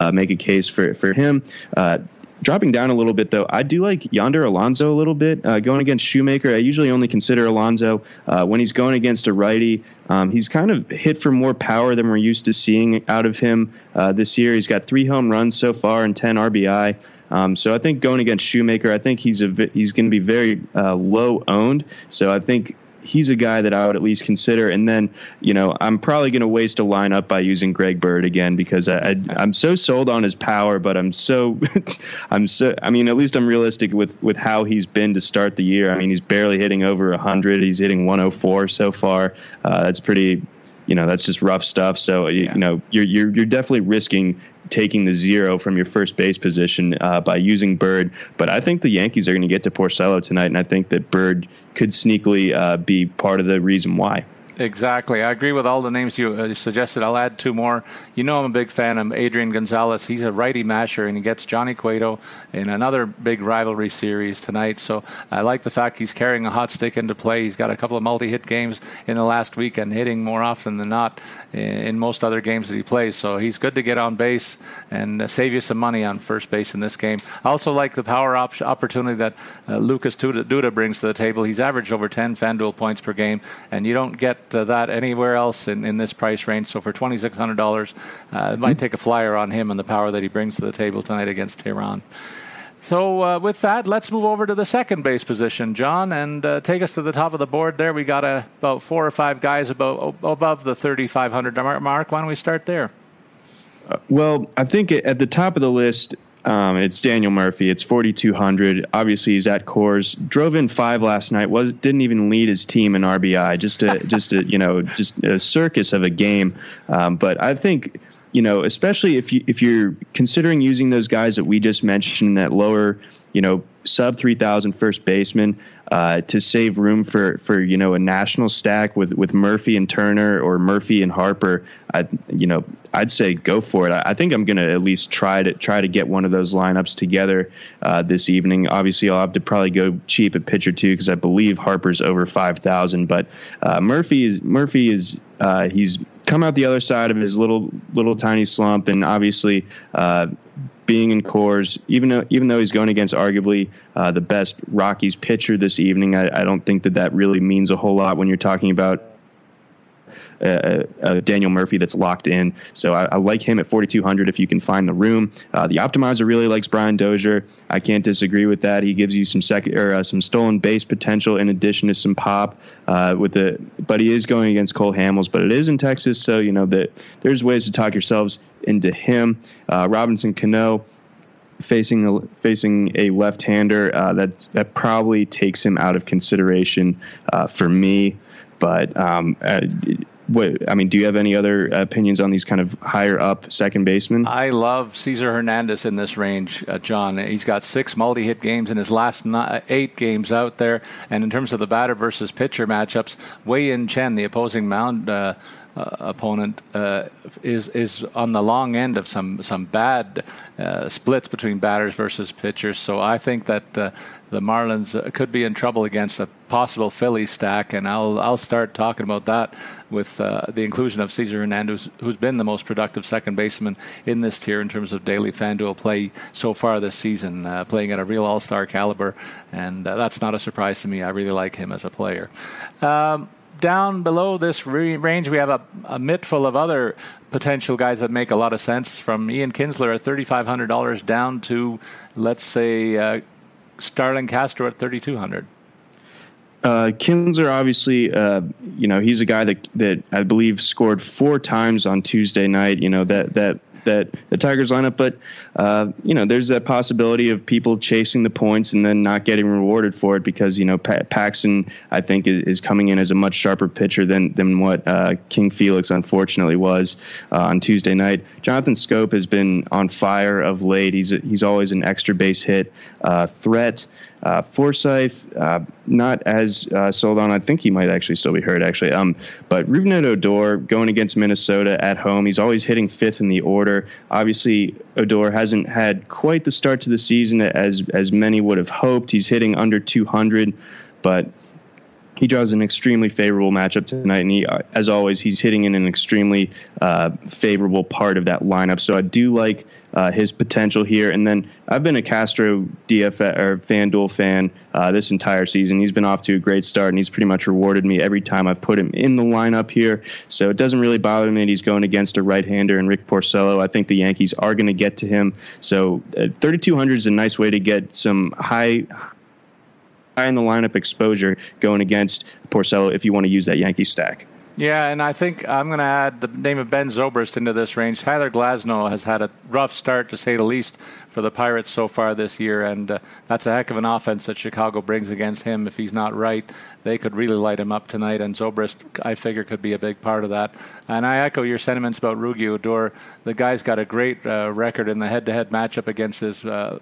uh, make a case for for him. Uh, dropping down a little bit though, I do like Yonder Alonso a little bit. Uh, going against Shoemaker, I usually only consider Alonso uh, when he's going against a righty. Um, he's kind of hit for more power than we're used to seeing out of him uh, this year. He's got three home runs so far and 10 RBI. Um, so I think going against Shoemaker, I think he's a he's going to be very uh, low owned. So I think he's a guy that I would at least consider. And then, you know, I'm probably going to waste a lineup by using Greg Bird again because I, I am so sold on his power, but I'm so [laughs] I'm so I mean, at least I'm realistic with with how he's been to start the year. I mean, he's barely hitting over 100. He's hitting 104 so far. Uh, that's pretty you know that's just rough stuff. So you, you, know you're, you're you're definitely risking taking the zero from your first base position uh, by using Bird. But I think the Yankees are going to get to Porcello tonight, and I think that Bird could sneakily uh, be part of the reason why. Exactly. I agree with all the names you uh, suggested. I'll add two more. You know, I'm a big fan of Adrian Gonzalez. He's a righty masher, and he gets Johnny Cueto in another big rivalry series tonight. So I like the fact he's carrying a hot stick into play. He's got a couple of multi hit games in the last week and hitting more often than not in most other games that he plays. So he's good to get on base and uh, save you some money on first base in this game. I also like the power op- opportunity that uh, Lucas Duda brings to the table. He's averaged over 10 FanDuel points per game, and you don't get that anywhere else in, in this price range. So for twenty six hundred dollars, uh, it might mm-hmm. take a flyer on him and the power that he brings to the table tonight against Teheran. So uh, with that, let's move over to the second base position, John, and uh, take us to the top of the board. There, we got a, about four or five guys above above the thirty five hundred mark. Why don't we start there? Uh, well, I think at the top of the list, um, it's Daniel Murphy. It's 4,200. Obviously, he's at Coors. Drove in five last night. Was didn't even lead his team in RBI. Just a [laughs] just a you know just a circus of a game. Um, but I think you know especially if you if you're considering using those guys that we just mentioned that lower you know sub 3,000 first baseman uh, to save room for, for you know a national stack with, with Murphy and Turner or Murphy and Harper. I you know I'd say go for it. I, I think I'm going to at least try to try to get one of those lineups together uh, this evening. Obviously, I'll have to probably go cheap at pitcher two because I believe Harper's over 5,000. But uh, Murphy is Murphy is uh, he's come out the other side of his little little tiny slump, and obviously uh, being in Coors, even though even though he's going against arguably uh, the best Rockies pitcher this evening, I, I, don't think that that really means a whole lot when you're talking about a, a Daniel Murphy that's locked in. So I, I, like him at 4,200 if you can find the room. Uh, the optimizer really likes Brian Dozier. I can't disagree with that. He gives you some second or uh, some stolen base potential in addition to some pop uh, with the. But he is going against Cole Hamels, but it is in Texas, so you know that there's ways to talk yourselves into him. Uh, Robinson Cano facing a, facing a left-hander uh, that that probably takes him out of consideration uh, for me. But um, uh, what I mean, do you have any other opinions on these kind of higher up second basemen? I love Cesar Hernandez in this range, uh, John. He's got six multi-hit games in his last eight games out there, and in terms of the batter versus pitcher matchups, Wei Yin Chen, the opposing mound. Uh, opponent uh, is is on the long end of some some bad uh, splits between batters versus pitchers. So I think that uh, the Marlins uh, could be in trouble against a possible Philly stack, and I'll I'll start talking about that with uh, the inclusion of Cesar Hernandez, who's been the most productive second baseman in this tier in terms of daily FanDuel play so far this season, playing at a real All Star caliber, and that's not a surprise to me. I really like him as a player. Um, down below this range, we have a, a mitt full of other potential guys that make a lot of sense from Ian Kinsler at $3,500 down to, let's say, uh, Starlin Castro at 3200 uh, Kinsler, obviously, uh, you know, he's a guy that that I believe scored four times on Tuesday night. You know that that that the Tigers lineup, but uh, you know, there's that possibility of people chasing the points and then not getting rewarded for it because you know pa- Paxton, I think, is, is, coming in as a much sharper pitcher than than what uh, King Felix unfortunately was uh, on Tuesday night. Jonathan Schoop has been on fire of late. He's he's always an extra base hit uh, threat. Uh, Forsythe, uh, not as uh, sold on. I think he might actually still be hurt, actually. Um, but Rougned Odor going against Minnesota at home. He's always hitting fifth in the order. Obviously, Odor hasn't had quite the start to the season as as many would have hoped. He's hitting under 200, but he draws an extremely favorable matchup tonight, and he, uh, as always, he's hitting in an extremely uh, favorable part of that lineup. So I do like uh, his potential here. And then I've been a Castro DF or FanDuel fan uh, this entire season. He's been off to a great start, and he's pretty much rewarded me every time I've put him in the lineup here. So it doesn't really bother me that he's going against a right-hander and Rick Porcello. I think the Yankees are going to get to him. So uh, 3,200 is a nice way to get some high high in the lineup exposure going against Porcello if you want to use that Yankee stack. Yeah, and I think I'm going to add the name of Ben Zobrist into this range. Tyler Glasnow has had a rough start, to say the least, for the Pirates so far this year, and uh, that's a heck of an offense that Chicago brings against him. If he's not right, they could really light him up tonight, and Zobrist, I figure, could be a big part of that. And I echo your sentiments about Rougned Odor. The guy's got a great uh, record in the head-to-head matchup against his uh,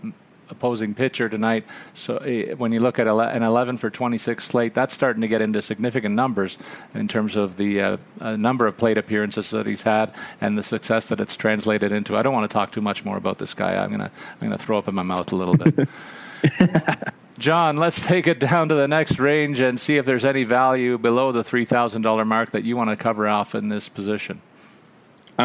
opposing pitcher tonight. So eh, when you look at an 11 for 26 slate, that's starting to get into significant numbers in terms of the uh, uh, number of plate appearances that he's had and the success that it's translated into. I don't want to talk too much more about this guy. I'm gonna I'm gonna throw up in my mouth a little bit. [laughs] John, let's take it down to the next range and see if there's any value below the $3,000 mark that you want to cover off in this position.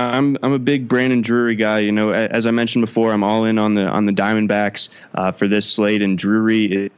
I'm I'm a big Brandon Drury guy. You know, as I mentioned before, I'm all in on the on the Diamondbacks uh, for this slate, and Drury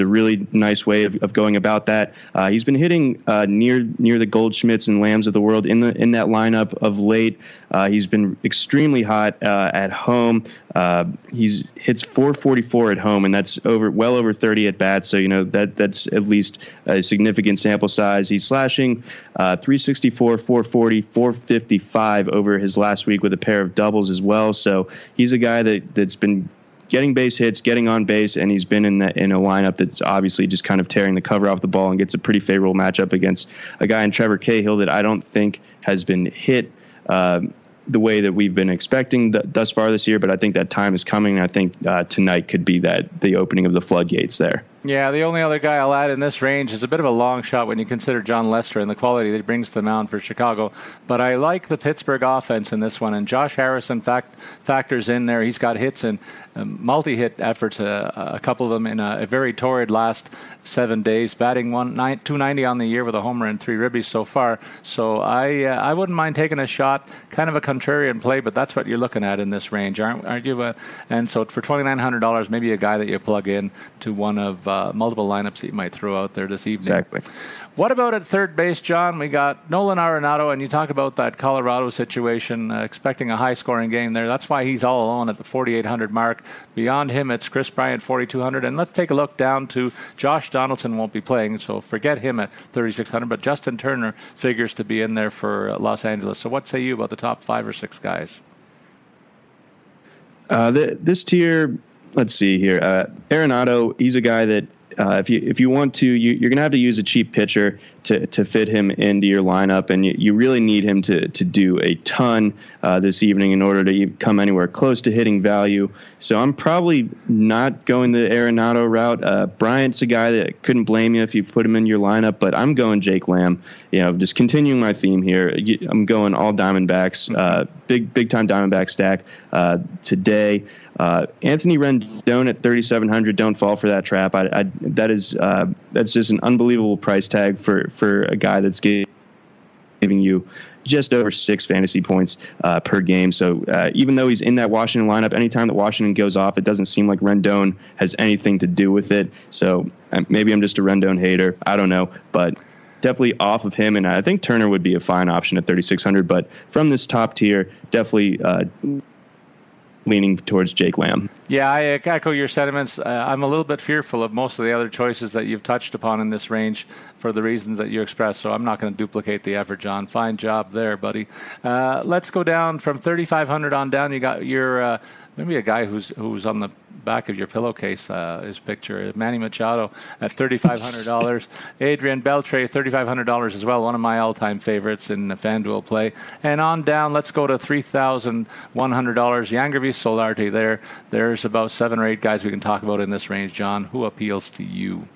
a really nice way of, of going about that. Uh, he's been hitting uh, near near the Goldschmidts and Lambs of the world in the in that lineup of late. Uh, he's been extremely hot uh, at home. Uh, he's hits 444 at home, and that's over well over 30 at bats. So you know that that's at least a significant sample size. He's slashing uh, 364, 440, 455 over his last week with a pair of doubles as well. So he's a guy that that's been getting base hits, getting on base, and he's been in in a lineup that's obviously just kind of tearing the cover off the ball and gets a pretty favorable matchup against a guy in Trevor Cahill that I don't think has been hit. Uh, the way that we've been expecting th- thus far this year, but I think that time is coming. and I think uh, tonight could be that the opening of the floodgates there. Yeah, the only other guy I'll add in this range is a bit of a long shot when you consider Jon Lester and the quality that he brings to the mound for Chicago. But I like the Pittsburgh offense in this one, and Josh Harrison fact, factors in there. He's got hits and um, multi-hit efforts, uh, a couple of them in a, a, very torrid last seven days, batting one, nine, 290 on the year with a homer and three ribbies so far. So I uh, I wouldn't mind taking a shot, kind of a contrarian play, but that's what you're looking at in this range, aren't, aren't you? Uh, and so for $2,900, maybe a guy that you plug in to one of uh, multiple lineups that you might throw out there this evening. Exactly. What about at third base, John? We got Nolan Arenado, and you talk about that Colorado situation, uh, expecting a high scoring game there. That's why he's all alone at the 4,800 mark. Beyond him, it's Kris Bryant, 4,200. And let's take a look down to Josh Donaldson, won't be playing, so forget him at 3,600. But Justin Turner figures to be in there for Los Angeles. So what say you about the top five or six guys? Uh, the, this tier, let's see here. Uh, Arenado, he's a guy that uh, if you if you want to, you, are going to have to use a cheap pitcher to, to fit him into your lineup, and you, you really need him to to do a ton uh, this evening in order to come anywhere close to hitting value. So I'm probably not going the Arenado route. Uh, Bryant's a guy that couldn't blame you if you put him in your lineup, but I'm going Jake Lamb. You know, just continuing my theme here. I'm going all Diamondbacks, uh, big big time Diamondback stack uh, today. Uh, Anthony Rendon at 3,700. Don't fall for that trap. I, I, that is uh, that's just an unbelievable price tag for for a guy that's giving you just over six fantasy points uh, per game. So uh, even though he's in that Washington lineup, anytime that Washington goes off, it doesn't seem like Rendon has anything to do with it. So uh, maybe I'm just a Rendon hater. I don't know, but definitely off of him. And I think Turner would be a fine option at 3,600. But from this top tier, definitely uh, leaning towards Jake Lamb. Yeah, I echo your sentiments. Uh, I'm a little bit fearful of most of the other choices that you've touched upon in this range for the reasons that you expressed. So I'm not going to duplicate the effort, John. Fine job there, buddy. Uh, let's go down from 3,500 on down. You got your uh, maybe a guy who's who's on the back of your pillowcase uh, his picture. Manny Machado at $3,500. [laughs] Adrian Beltre, $3,500 as well, one of my all time favorites in the FanDuel play. And on down, let's go to $3,100. Yangervis Solarte there. There's about seven or eight guys we can talk about in this range, John. Who appeals to you?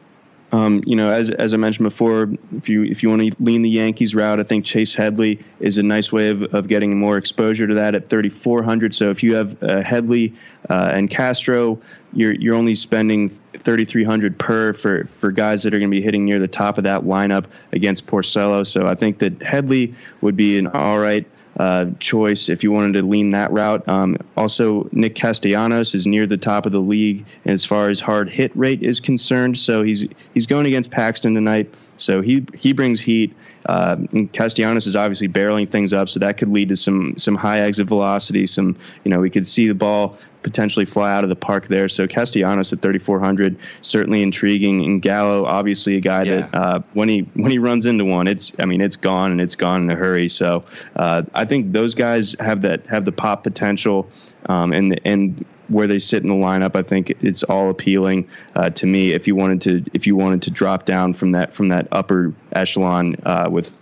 Um, you know, as as I mentioned before, if you if you want to lean the Yankees route, I think Chase Headley is a nice way of, of getting more exposure to that at 3,400. So if you have uh, Headley uh, and Castro, you're you're only spending 3,300 per for for guys that are going to be hitting near the top of that lineup against Porcello. So I think that Headley would be an all right uh, choice if you wanted to lean that route. Um, also, Nick Castellanos is near the top of the league as far as hard hit rate is concerned. So he's he's going against Paxton tonight. So he he brings heat. Uh, Castellanos is obviously barreling things up, so that could lead to some some high exit velocity. Some you know we could see the ball potentially fly out of the park there. So Castellanos at 3,400 certainly intriguing. And Gallo, obviously a guy yeah. that uh, when he when he runs into one, it's I mean it's gone and it's gone in a hurry. So uh, I think those guys have that have the pop potential. Um, and and where they sit in the lineup, I think it's all appealing uh, to me. If you wanted to, if you wanted to drop down from that from that upper echelon uh, with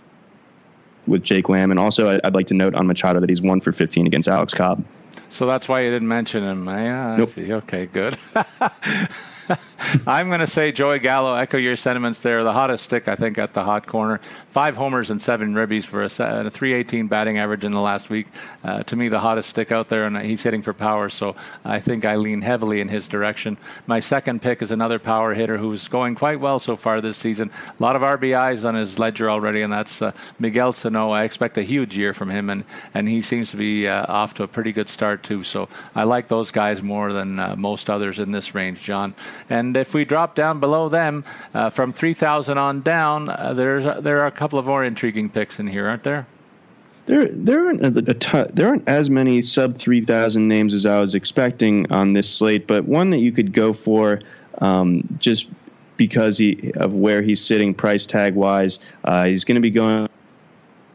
with Jake Lamb, and also I'd like to note on Machado that he's one for 15 against Alex Cobb. So that's why you didn't mention him. Yeah, nope. See. Okay, good. [laughs] [laughs] I'm going to say Joey Gallo. Echo your sentiments there. The hottest stick, I think, at the hot corner. Five homers and seven ribbies for a, a 318 batting average in the last week. Uh, to me, the hottest stick out there, and he's hitting for power. So I think I lean heavily in his direction. My second pick is another power hitter who's going quite well so far this season. A lot of RBIs on his ledger already, and that's uh, Miguel Sano. I expect a huge year from him, and, and he seems to be uh, off to a pretty good start, too. So I like those guys more than uh, most others in this range, John. And if we drop down below them uh, from 3,000 on down, uh, there's there are a couple of more intriguing picks in here, aren't there? There, there aren't a, a t- there aren't as many sub three thousand names as I was expecting on this slate, but one that you could go for, um, just because he of where he's sitting price tag wise, uh, he's going to be going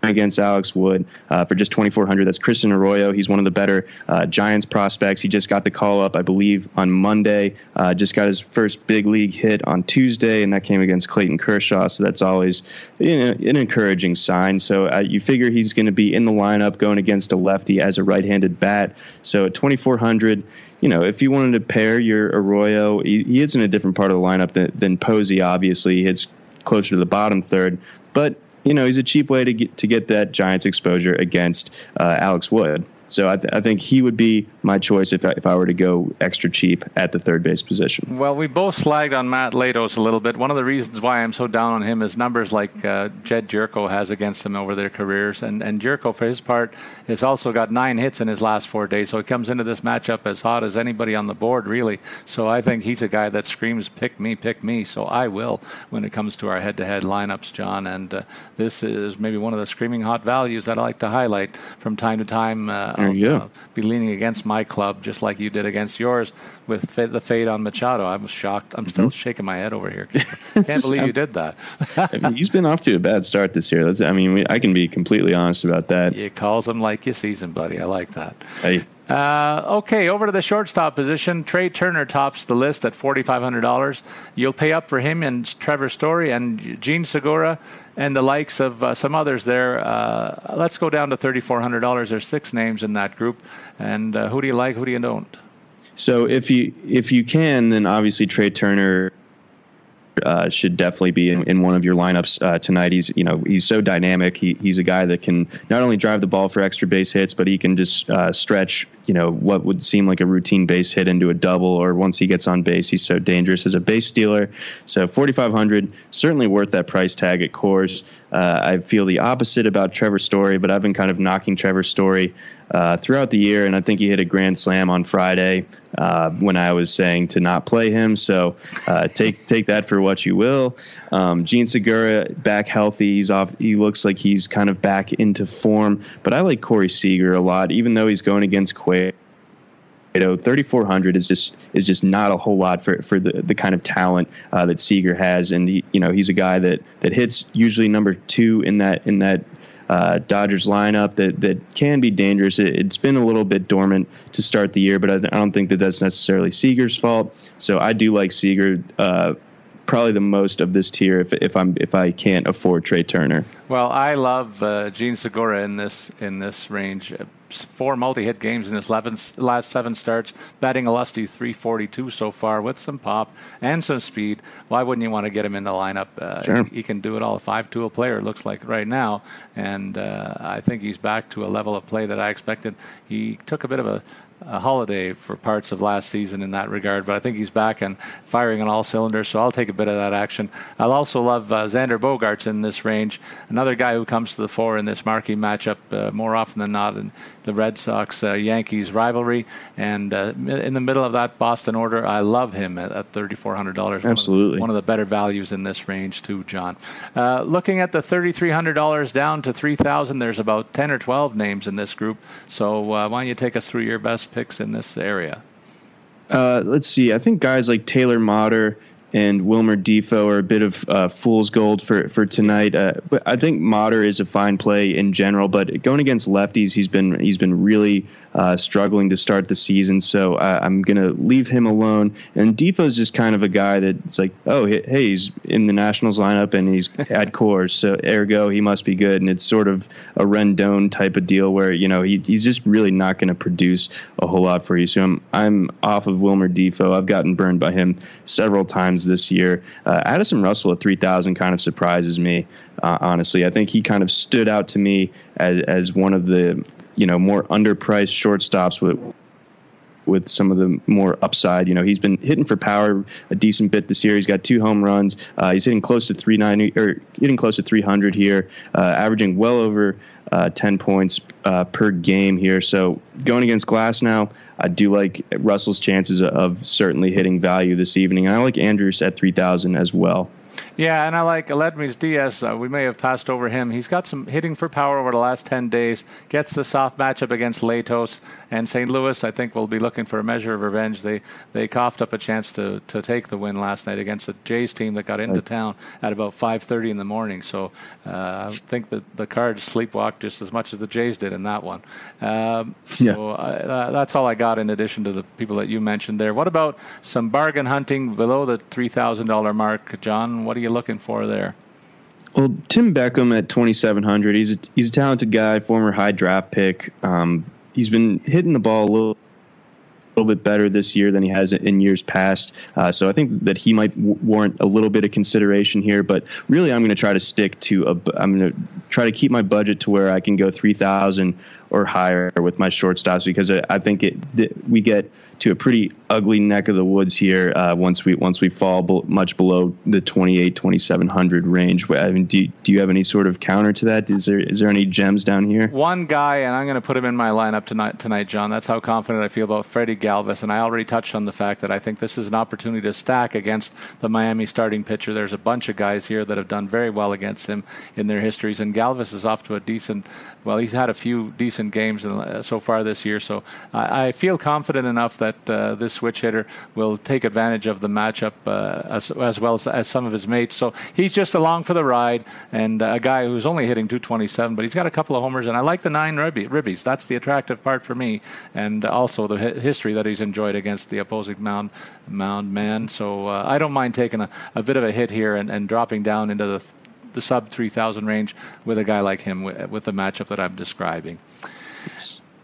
against Alex Wood uh, for just 2,400. That's Christian Arroyo. He's one of the better uh, Giants prospects. He just got the call up, I believe, on Monday. Uh, just got his first big league hit on Tuesday, and that came against Clayton Kershaw. So that's always you know, an encouraging sign. So uh, you figure he's going to be in the lineup going against a lefty as a right-handed bat. So at 2,400 you know, if you wanted to pair your Arroyo, he, he is in a different part of the lineup than, than Posey, obviously. He hits closer to the bottom third. But you know, he's a cheap way to get to get that Giants exposure against uh, Alex Wood. So I, th- I think he would be my choice if I, if I were to go extra cheap at the third base position. Well, we both slagged on Matt Latos a little bit. One of the reasons why I'm so down on him is numbers like uh, Jedd Gyorko has against him over their careers, and and Gyorko for his part has also got nine hits in his last four days. So he comes into this matchup as hot as anybody on the board, really. So I think he's a guy that screams, "Pick me, pick me." So I will when it comes to our head-to-head lineups, John. And uh, this is maybe one of the screaming hot values that I like to highlight from time to time. Uh, there you go. be leaning against my club just like you did against yours with the fade on Machado. I was shocked. I'm still mm-hmm. shaking my head over here. [laughs] Can't believe you did that. I mean, he's been off to a bad start this year. That's, I mean, we, I can be completely honest about that. You calls him like you sees him, buddy. I like that. Hey. Uh, okay, over to the shortstop position. Trea Turner tops the list at $4,500. You'll pay up for him and Trevor Story and Jean Segura and the likes of uh, some others there. Uh, let's go down to $3,400. There's six names in that group. And uh, who do you like? Who do you don't? So if you if you can, then obviously Trea Turner uh, should definitely be in, in, one of your lineups uh, tonight. He's you know he's so dynamic. He, he's a guy that can not only drive the ball for extra base hits, but he can just uh, stretch you know what would seem like a routine base hit into a double. Or once he gets on base, he's so dangerous as a base stealer. So 4,500 certainly worth that price tag at Coors. Uh, I feel the opposite about Trevor Story, but I've been kind of knocking Trevor Story uh, throughout the year, and I think he hit a grand slam on Friday uh, when I was saying to not play him. So uh, take [laughs] take that for what you will. Um, Jean Segura back healthy. He's off. He looks like he's kind of back into form. But I like Corey Seager a lot, even though he's going against Quay. 3400 is just is just not a whole lot for, for the, the kind of talent uh, that Seager has, and he, you know he's a guy that, that hits usually number two in that in that uh, Dodgers lineup that that can be dangerous. It, has been a little bit dormant to start the year, but I, I, don't think that that's necessarily Seager's fault. So I do like Seager. Uh, probably the most of this tier if, if I'm if I can't afford Trea Turner. Well, I love uh, Jean Segura in this in this range four multi-hit games in his 11, last seven starts, batting a lusty 342 so far with some pop and some speed. Why wouldn't you want to get him in the lineup? Uh, sure. he, he, can do it all. A five-tool player looks like right now, and uh, I think he's back to a level of play that I expected. He took a bit of a a holiday for parts of last season in that regard, but I think he's back and firing on all cylinders, so I'll take a bit of that action. I'll also love uh, Xander Bogaerts in this range, another guy who comes to the fore in this marquee matchup uh, more often than not in the Red Sox uh, Yankees rivalry. And uh, in the middle of that Boston order, I love him at, at $3,400. Absolutely. One of, the, better values in this range, too, John. Uh, looking at the $3,300 down to 3000 there's about 10 or 12 names in this group, so uh, why don't you take us through your best picks in this area? Uh, let's see. I think guys like Taylor Motter and Wilmer Difo are a bit of uh, fool's gold for for tonight. Uh, but I think Motter is a fine play in general. But going against lefties, he's been he's been really uh, struggling to start the season. So I, am going to leave him alone. And Difo's just kind of a guy that's like, oh, hey, he's in the Nationals lineup and he's [laughs] at Coors, so ergo he must be good. And it's sort of a Rendon type of deal where you know he, he's just really not going to produce a whole lot for you. So I'm I'm off of Wilmer Difo. I've gotten burned by him several times this year. Uh, Addison Russell at 3,000 kind of surprises me. Uh, honestly, I think he kind of stood out to me as, as one of the you know more underpriced shortstops with with some of the more upside. You know, he's been hitting for power a decent bit this year. He's got two home runs. Uh, he's hitting close to 390 or hitting close to 300 here, uh, averaging well over uh, 10 points uh, per game here. So going against Glasnow, I do like Russell's chances of certainly hitting value this evening. And I like Andrews at 3,000 as well. Yeah, and I like Aledmys Diaz. Uh, we may have passed over him. He's got some hitting for power over the last 10 days, gets the soft matchup against Latos. And St. Louis, I think, will be looking for a measure of revenge. They they coughed up a chance to, to take the win last night against the Jays team that got into right. town at about 5.30 in the morning. So uh, I think that the Cards sleepwalked just as much as the Jays did in that one. Um, so yeah. uh, that's all I got in addition to the people that you mentioned there. What about some bargain hunting below the $3,000 mark, John? What are you looking for there? Well, Tim Beckham at 2,700. He's a, he's a talented guy, former high draft pick. Um, he's been hitting the ball a little little bit better this year than he has in years past. Uh, so I think that he might w- warrant a little bit of consideration here. But really, I'm going to try to stick to a. I'm going to try to keep my budget to where I can go three thousand or higher with my shortstops because I, I think it we get to a pretty ugly neck of the woods here uh, once we once we fall much below the 28 2700 range. I mean do, do you have any sort of counter to that? Is there is there any gems down here? One guy and I'm going to put him in my lineup tonight tonight John. That's how confident I feel about Freddie Galvis and I already touched on the fact that I think this is an opportunity to stack against the Miami starting pitcher. There's a bunch of guys here that have done very well against him in their histories and Galvis is off to a decent well he's had a few decent games in, so far this year. So I, I feel confident enough that uh, this switch hitter will take advantage of the matchup uh, as, as, well as, as, some of his mates. So he's just along for the ride, and uh, a guy who's only hitting 227, but he's got a couple of homers, and I like the nine ribby, ribbies. That's the attractive part for me, and also the history that he's enjoyed against the opposing mound mound man. So uh, I don't mind taking a, a, bit of a hit here and, and dropping down into the the sub 3000 range with a guy like him with, with the matchup that I'm describing.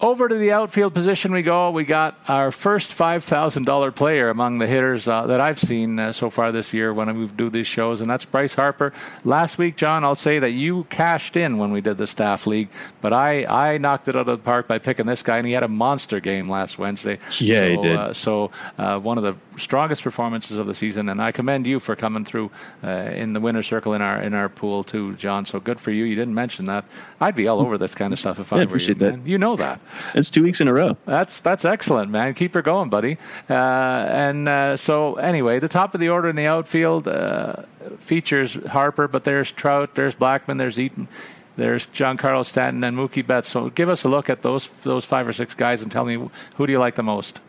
Over to the outfield position we go. We got our first $5,000 player among the hitters uh, that I've seen uh, so far this year when we do these shows, and that's Bryce Harper. Last week, John, I'll say that you cashed in when we did the staff league, but I, I knocked it out of the park by picking this guy, and he had a monster game last Wednesday. Yeah, so, he did. Uh, so uh, one of the strongest performances of the season, and I commend you for coming through uh, in the winner circle in our in our pool too, John. So good for you. You didn't mention that. I'd be all over this kind of stuff if yeah, I were you. That. Man. You know that. It's two weeks in a row. That's that's excellent, man. Keep her going, buddy. Uh, and uh, so anyway, the top of the order in the outfield uh, features Harper, but there's Trout, there's Blackmon, there's Eaton. There's Giancarlo Stanton and Mookie Betts. So give us a look at those those five or six guys and tell me who do you like the most.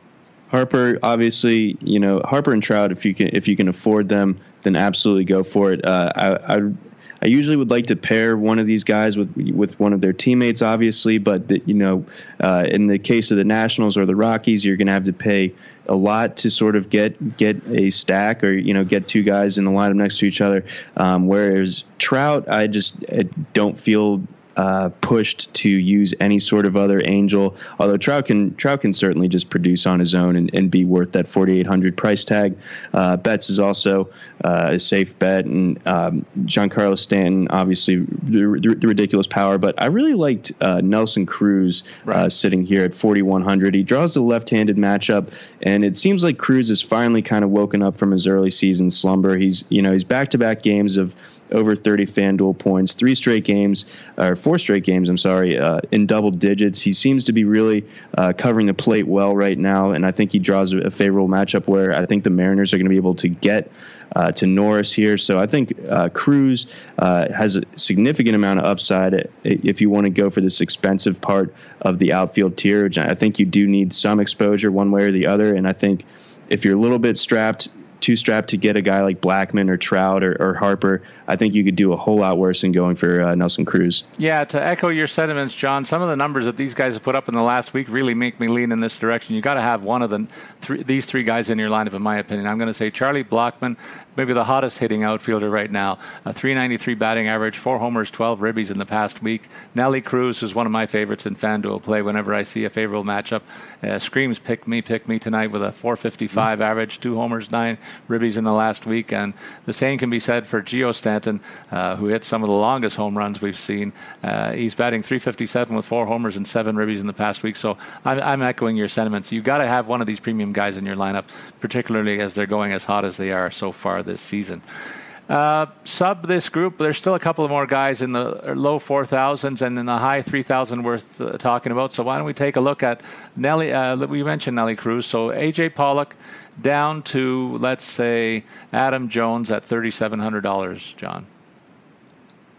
Harper, obviously, you know Harper and Trout. If you can, if you can afford them, then absolutely go for it. Uh, I, I I usually would like to pair one of these guys with with one of their teammates, obviously. But the, you know, uh, in the case of the Nationals or the Rockies, you're going to have to pay a lot to sort of get get a stack or you know get two guys in the lineup next to each other. Um, whereas Trout, I just I don't feel uh, pushed to use any sort of other angel. Although Trout can Trout can certainly just produce on his own and, and be worth that 4,800 price tag. Uh, Betts is also uh, a safe bet, and um, Giancarlo Stanton obviously the, the, ridiculous power. But I really liked uh, Nelson Cruz uh, right. sitting here at 4,100. He draws the left-handed matchup, and it seems like Cruz has finally kind of woken up from his early season slumber. He's you know he's back-to-back games of over 30 FanDuel points, three straight games, or four straight games, I'm sorry, uh, in double digits. He seems to be really uh, covering the plate well right now, and I think he draws a, favorable matchup where I think the Mariners are going to be able to get uh, to Norris here. So I think uh, Cruz uh, has a significant amount of upside if you want to go for this expensive part of the outfield tier. I think you do need some exposure one way or the other, and I think if you're a little bit strapped too strapped to get a guy like Blackmon or Trout or, or Harper, I think you could do a whole lot worse than going for uh, Nelson Cruz. Yeah, to echo your sentiments, John, some of the numbers that these guys have put up in the last week really make me lean in this direction. You got to have one of the these three guys in your lineup, in my opinion. I'm going to say Charlie Blackmon, maybe the hottest hitting outfielder right now. A 393 batting average, four homers, 12 ribbies in the past week. Nelly Cruz is one of my favorites in FanDuel play whenever I see a favorable matchup. Uh, screams pick me, pick me tonight with a 455 mm-hmm. average, two homers, nine ribbies in the last week. And the same can be said for Gio Stanton, uh, who hit some of the longest home runs we've seen. Uh, he's batting 357 with four homers and seven ribbies in the past week. So I'm, I'm echoing your sentiments. You've got to have one of these premium guys in your lineup, particularly as they're going as hot as they are so far this season. Uh, sub this group, there's still a couple of more guys in the low 4,000s and in the high 3,000 worth uh, talking about. So why don't we take a look at Nelly? Uh, we mentioned Nelly Cruz. So AJ Pollock down to, let's say, Adam Jones at $3,700, John.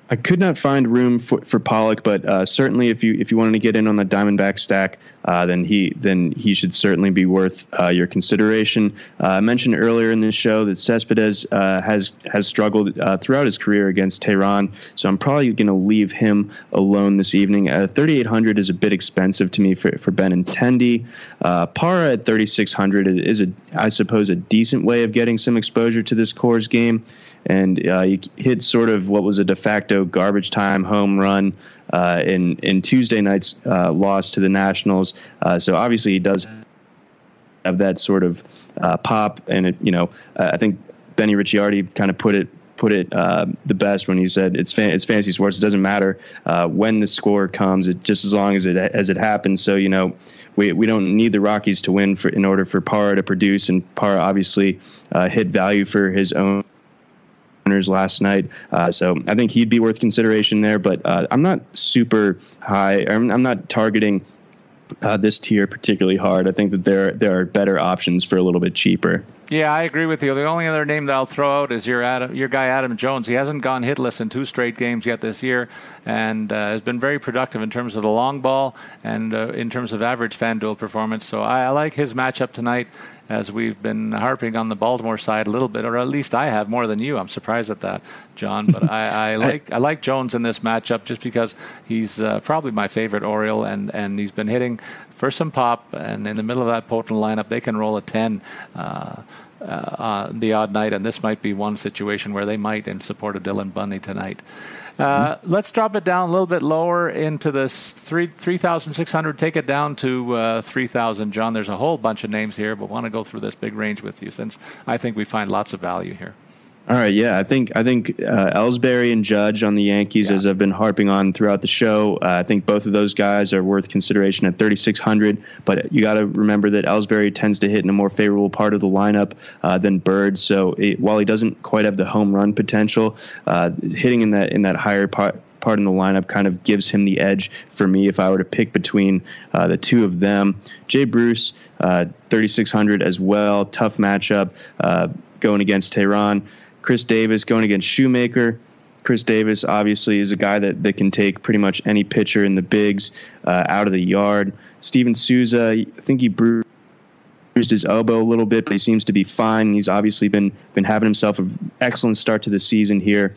I could not find room for, for Pollock, but uh, certainly if you if you wanted to get in on the Diamondback stack, uh, then he then he should certainly be worth uh, your consideration. Uh, I mentioned earlier in this show that Cespedes uh, has has struggled uh, throughout his career against Teheran, so I'm probably going to leave him alone this evening. 3,800 is a bit expensive to me for for Benintendi. Parra at 3,600 is a I suppose a decent way of getting some exposure to this Coors game and uh, he hit sort of what was a de facto garbage time home run uh, in in Tuesday night's uh, loss to the Nationals. Uh, so obviously he does have that sort of uh, pop. And it, you know, I think Benny Ricciardi kind of put it put it uh, the best when he said it's fan- it's fantasy sports. It doesn't matter uh, when the score comes. It just as long as it as it happens. So you know, we we don't need the Rockies to win for in order for Parra to produce, and Parra obviously uh, hit value for his own last night. Uh, so I think he'd be worth consideration there, but uh, I'm not super high. I'm, I'm not targeting uh, this tier particularly hard. I think that there there are better options for a little bit cheaper. Yeah, I agree with you. The only other name that I'll throw out is your Adam, your guy Adam Jones. He hasn't gone hitless in two straight games yet this year, and uh, has been very productive in terms of the long ball and uh, in terms of average FanDuel performance. So I, I like his matchup tonight as we've been harping on the Baltimore side a little bit, or at least I have more than you. I'm surprised at that, John. But [laughs] I, I like I like Jones in this matchup just because he's uh, probably my favorite Oriole, and, and he's been hitting for some pop, and in the middle of that potent lineup, they can roll a ten. Uh, uh, the odd night, and this might be one situation where they might in support of Dylan Bundy tonight. Uh, let's drop it down a little bit lower into this three three thousand six hundred. Take it down to uh, three thousand, John. There's a whole bunch of names here, but want to go through this big range with you since I think we find lots of value here. All right, yeah, I think I think uh, Ellsbury and Judge on the Yankees, yeah. as I've been harping on throughout the show, uh, I think both of those guys are worth consideration at 3,600. But you got to remember that Ellsbury tends to hit in a more favorable part of the lineup uh, than Bird. So it, while he doesn't quite have the home run potential, uh, hitting in that in that higher part part in the lineup kind of gives him the edge for me if I were to pick between uh, the two of them. Jay Bruce, uh, 3,600 as well. Tough matchup uh, going against Teheran. Chris Davis going against Shoemaker. Chris Davis obviously is a guy that, that can take pretty much any pitcher in the bigs uh, out of the yard. Steven Souza, I think he bruised his elbow a little bit, but he seems to be fine. He's obviously been been having himself an excellent start to the season here.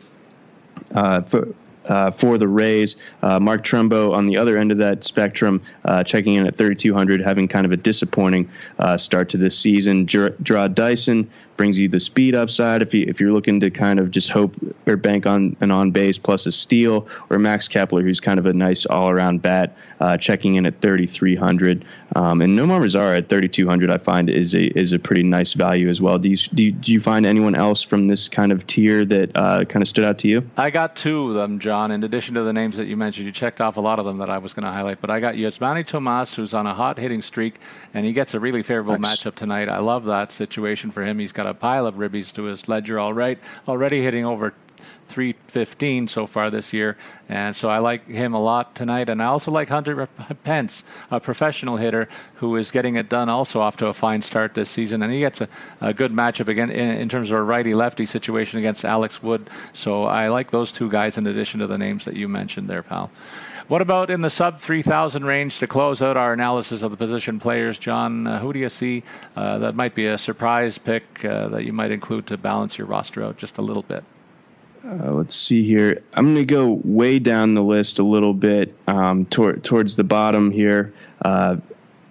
Uh, for uh, for the Rays. Uh, Mark Trumbo on the other end of that spectrum, uh, checking in at 3,200, having kind of a disappointing uh, start to this season. Ger- Jarrod Dyson brings you the speed upside if you if you're looking to kind of just hope or bank on an on base plus a steal, or Max Kepler, who's kind of a nice all around bat, uh, checking in at 3,300. Um, and Nomar Mazara at 3,200, I find is a is a pretty nice value as well. Do you, do you, do you find anyone else from this kind of tier that uh, kind of stood out to you? I got two of them, John. In addition to the names that you mentioned, you checked off a lot of them that I was going to highlight. But I got Yasmany Tomas, who's on a hot hitting streak, and he gets a really favorable nice. matchup tonight. I love that situation for him. He's got a pile of ribbies to his ledger all right, already hitting over 315 so far this year, and so I like him a lot tonight. And I also like Hunter Pence, a professional hitter who is getting it done, also off to a fine start this season, and he gets a, a good matchup again in, in, terms of a righty-lefty situation against Alex Wood. So I like those two guys in addition to the names that you mentioned there, pal. What about in the sub 3,000 range to close out our analysis of the position players, John? Uh, who do you see uh, that might be a surprise pick uh, that you might include to balance your roster out just a little bit? Uh, let's see here. I'm going to go way down the list a little bit um, tor- towards the bottom here. Uh,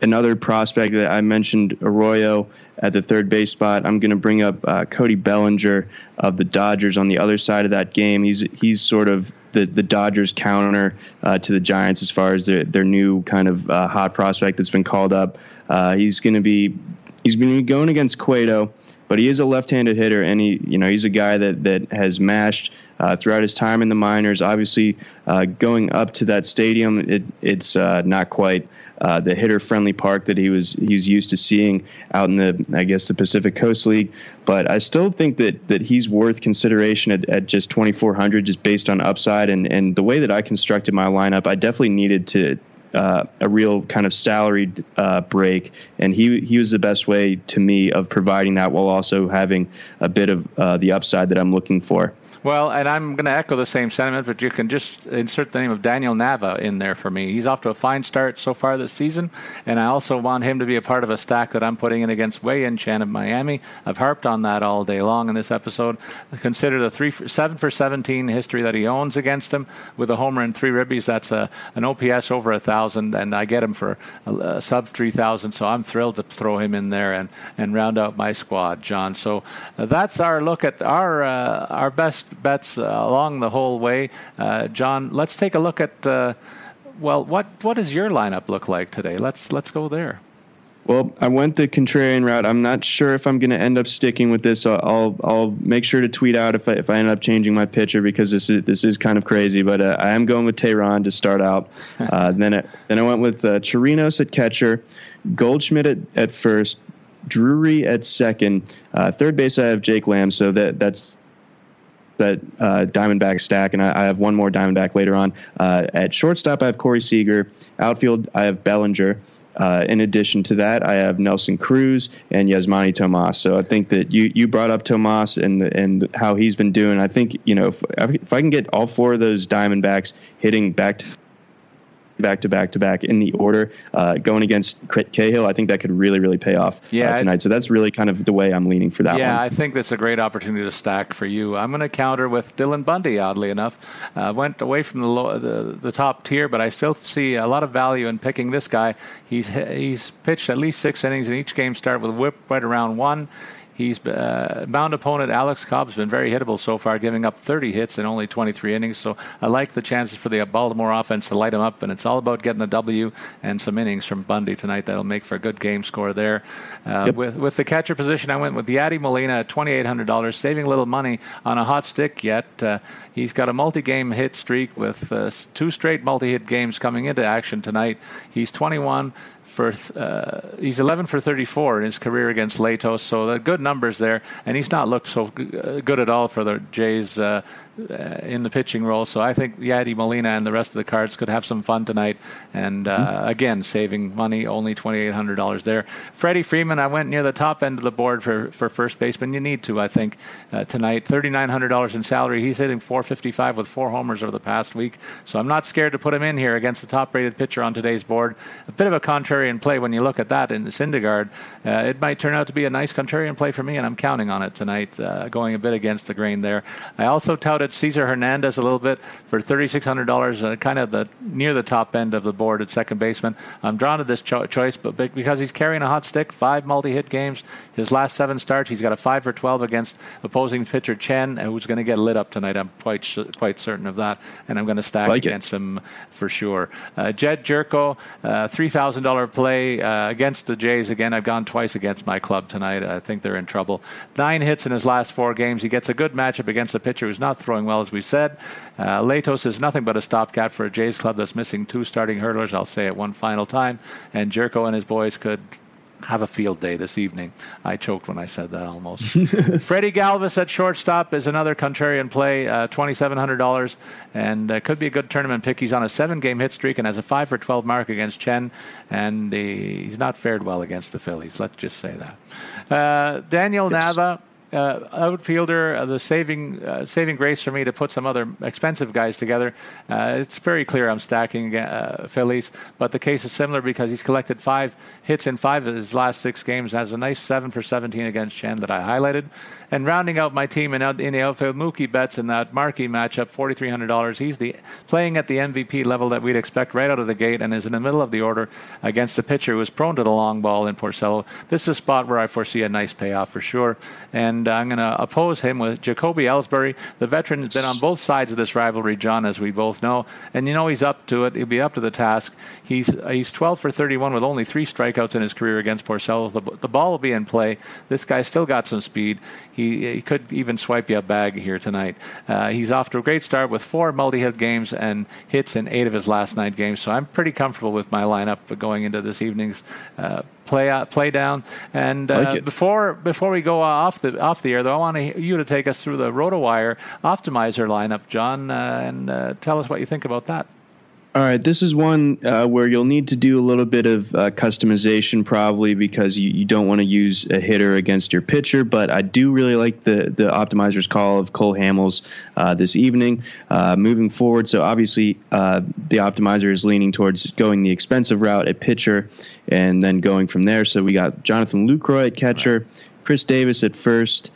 another prospect that I mentioned, Arroyo, at the third base spot. I'm going to bring up uh, Cody Bellinger of the Dodgers on the other side of that game. He's he's sort of the, the Dodgers counter uh, to the Giants as far as their, their new kind of uh, hot prospect that's been called up. Uh, he's going to be he's been going against Cueto, but he is a left-handed hitter, and he you know he's a guy that that has mashed uh, throughout his time in the minors. Obviously, uh, going up to that stadium, it, it's not quite uh, the hitter-friendly park that he was he was used to seeing out in the I guess the Pacific Coast League. But I still think that that he's worth consideration at, at just 2,400, just based on upside and and the way that I constructed my lineup. I definitely needed to uh, a real kind of salaried uh, break, and he he was the best way to me of providing that while also having a bit of uh, the upside that I'm looking for. Well, and I'm going to echo the same sentiment, but you can just insert the name of Daniel Nava in there for me. He's off to a fine start so far this season, and I also want him to be a part of a stack that I'm putting in against Wei-Yin Chen of Miami. I've harped on that all day long in this episode. Consider the three seven for 17 history that he owns against him with a homer and three ribbies. That's a, an OPS over a thousand, and I get him for a, a sub 3,000. So I'm thrilled to throw him in there and, and round out my squad, John. So uh, that's our look at our uh, our best bets uh, along the whole way. Uh, John, let's take a look at. Uh, well, what what does your lineup look like today? Let's let's go there. Well, I went the contrarian route. I'm not sure if I'm going to end up sticking with this. So I'll I'll make sure to tweet out if I, if I end up changing my pitcher because this is this is kind of crazy. But uh, I am going with Teheran to start out. [laughs] Uh, then I, then I went with uh, Chirinos at catcher, Goldschmidt at, at first, Drury at second, uh, third base. I have Jake Lamb. So that that's that uh, Diamondback stack, and I, I, have one more Diamondback later on. Uh, at shortstop, I have Corey Seager. Outfield, I have Bellinger. Uh, in addition to that, I have Nelson Cruz and Yasmany Tomas. So I think that you, you brought up Tomas and and how he's been doing. I think you know if, if I can get all four of those Diamondbacks hitting back to back to back to back in the order uh, going against Cahill, I think that could really, really pay off uh, yeah, uh, tonight. So that's really kind of the way I'm leaning for that yeah, one. I think that's a great opportunity to stack for you. I'm going to counter with Dylan Bundy, oddly enough. Uh, went away from the, low, the, the top tier, but I still see a lot of value in picking this guy. He's, he's pitched at least six innings in each game start with whip right around one. He's uh, bound opponent Alex Cobb's been very hittable so far, giving up 30 hits in only 23 innings. So I like the chances for the Baltimore offense to light him up, and it's all about getting the W and some innings from Bundy tonight. That'll make for a good game score there. Uh, yep. With with the catcher position, I went with Yadi Molina at $2,800, saving a little money on a hot stick yet. Uh, he's got a multi-game hit streak with uh, two straight multi-hit games coming into action tonight. He's 21 for uh, he's 11 for 34 in his career against Latos, so good numbers there, and he's not looked so uh, good at all for the Jays uh, in the pitching role. So I think Yadi Molina and the rest of the cards could have some fun tonight. And uh, mm-hmm. again, saving money, only $2,800 there. Freddie Freeman, I went near the top end of the board for, for first baseman. You need to, I think, uh, tonight. $3,900 in salary. He's hitting 455 with four homers over the past week. So I'm not scared to put him in here against the top rated pitcher on today's board. A bit of a contrarian play when you look at that in the Syndergaard. Uh, it might turn out to be a nice contrarian play for me, and I'm counting on it tonight, uh, going a bit against the grain there. I also touted at Cesar Hernandez a little bit for $3,600, uh, kind of the near the top end of the board at second baseman. I'm drawn to this cho- choice, but because he's carrying a hot stick, five multi-hit games, his last seven starts, he's got a five for 12 against opposing pitcher Chen, who's going to get lit up tonight. I'm quite sh- quite certain of that, and I'm going to stack like against it. him for sure. Uh, Jedd Gyorko, uh, $3,000 play uh, against the Jays again. I've gone twice against my club tonight. I think they're in trouble. Nine hits in his last four games. He gets a good matchup against a pitcher who's not throwing well, as we said. Uh, Latos is nothing but a stopgap for a Jays club that's missing two starting hurdlers. I'll say it one final time. And Gyorko and his boys could have a field day this evening. I choked when I said that almost. [laughs] Freddie Galvis at shortstop is another contrarian play, uh, $2,700, and uh, could be a good tournament pick. He's on a seven game hit streak and has a 5 for 12 mark against Chen, and he's not fared well against the Phillies. Let's just say that. Uh, Daniel yes. Nava uh, outfielder, uh, the saving uh, saving grace for me to put some other expensive guys together. Uh, it's very clear I'm stacking uh, Phillies, but the case is similar because he's collected five hits in five of his last six games. Has a nice seven for 17 against Chen that I highlighted, and rounding out my team in, in the outfield, Mookie Betts in that marquee matchup, $4,300. He's the playing at the MVP level that we'd expect right out of the gate, and is in the middle of the order against a pitcher who is prone to the long ball in Porcello. This is a spot where I foresee a nice payoff for sure, and and I'm going to oppose him with Jacoby Ellsbury. The veteran has been on both sides of this rivalry, John, as we both know, and you know he's up to it. He'll be up to the task. He's he's 12 for 31 with only three strikeouts in his career against Porcello. The, the ball will be in play. This guy's still got some speed. He, he could even swipe you a bag here tonight. Uh, he's off to a great start with four multi-hit games and hits in eight of his last nine games. So I'm pretty comfortable with my lineup going into this evening's uh, play out, play down. And uh, like before before we go off the off the air, though, I want to, you to take us through the RotoWire optimizer lineup, John, uh, and uh, tell us what you think about that. All right, this is one uh, where you'll need to do a little bit of uh, customization probably because you, you don't want to use a hitter against your pitcher. But I do really like the the optimizer's call of Cole Hamels uh, this evening. Uh, moving forward, so obviously uh, the optimizer is leaning towards going the expensive route at pitcher and then going from there. So we got Jonathan Lucroy at catcher, Chris Davis at first,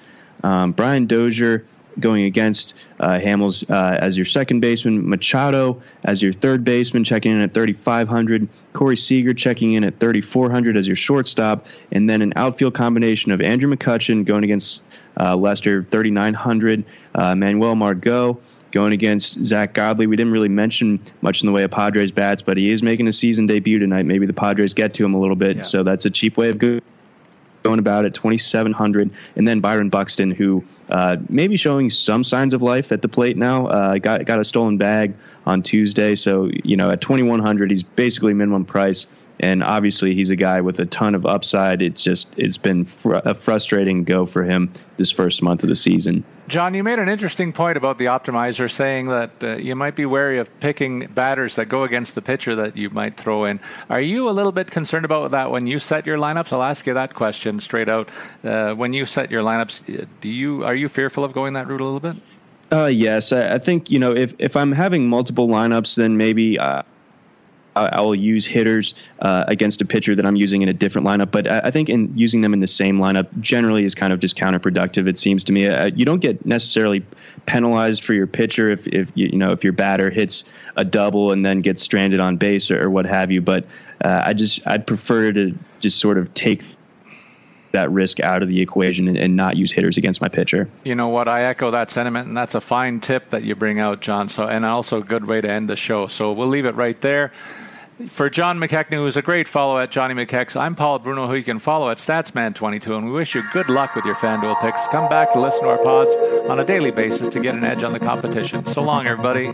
um, Brian Dozier going against uh, Hamels uh, as your second baseman, Machado as your third baseman, checking in at 3,500, Corey Seager checking in at 3,400 as your shortstop, and then an outfield combination of Andrew McCutchen going against uh, Lester, 3,900, uh, Manuel Margot, going against Zack Godley. We didn't really mention much in the way of Padres bats, but he is making a season debut tonight. Maybe the Padres get to him a little bit, yeah. so that's a cheap way of going about at 2,700, and then Byron Buxton, who uh, maybe showing some signs of life at the plate now. Uh, got got a stolen bag on Tuesday, so you know at 2,100, he's basically minimum price and obviously he's a guy with a ton of upside. It's just it's been fr- a frustrating go for him this first month of the season. John, you made an interesting point about the optimizer, saying that uh, you might be wary of picking batters that go against the pitcher that you might throw in. Are you a little bit concerned about that when you set your lineups? I'll ask you that question straight out. Uh, when you set your lineups, do you are you fearful of going that route a little bit? Uh, yes, I, I, think you know if if I'm having multiple lineups, then maybe uh, I will use hitters uh, against a pitcher that I'm using in a different lineup. But I, think in using them in the same lineup generally is kind of just counterproductive. It seems to me uh, you don't get necessarily penalized for your pitcher if, if you, you, know if your batter hits a double and then gets stranded on base or, or what have you. But uh, I just I'd prefer to just sort of take that risk out of the equation and, and, not use hitters against my pitcher. You know what? I echo that sentiment, and that's a fine tip that you bring out, John. So, and also a good way to end the show. So we'll leave it right there. For John McKechnie, who's a great follow at Johnny McKex, I'm Paul Bruno, who you can follow at Statsman22, and we wish you good luck with your FanDuel picks. Come back to listen to our pods on a daily basis to get an edge on the competition. So long, everybody.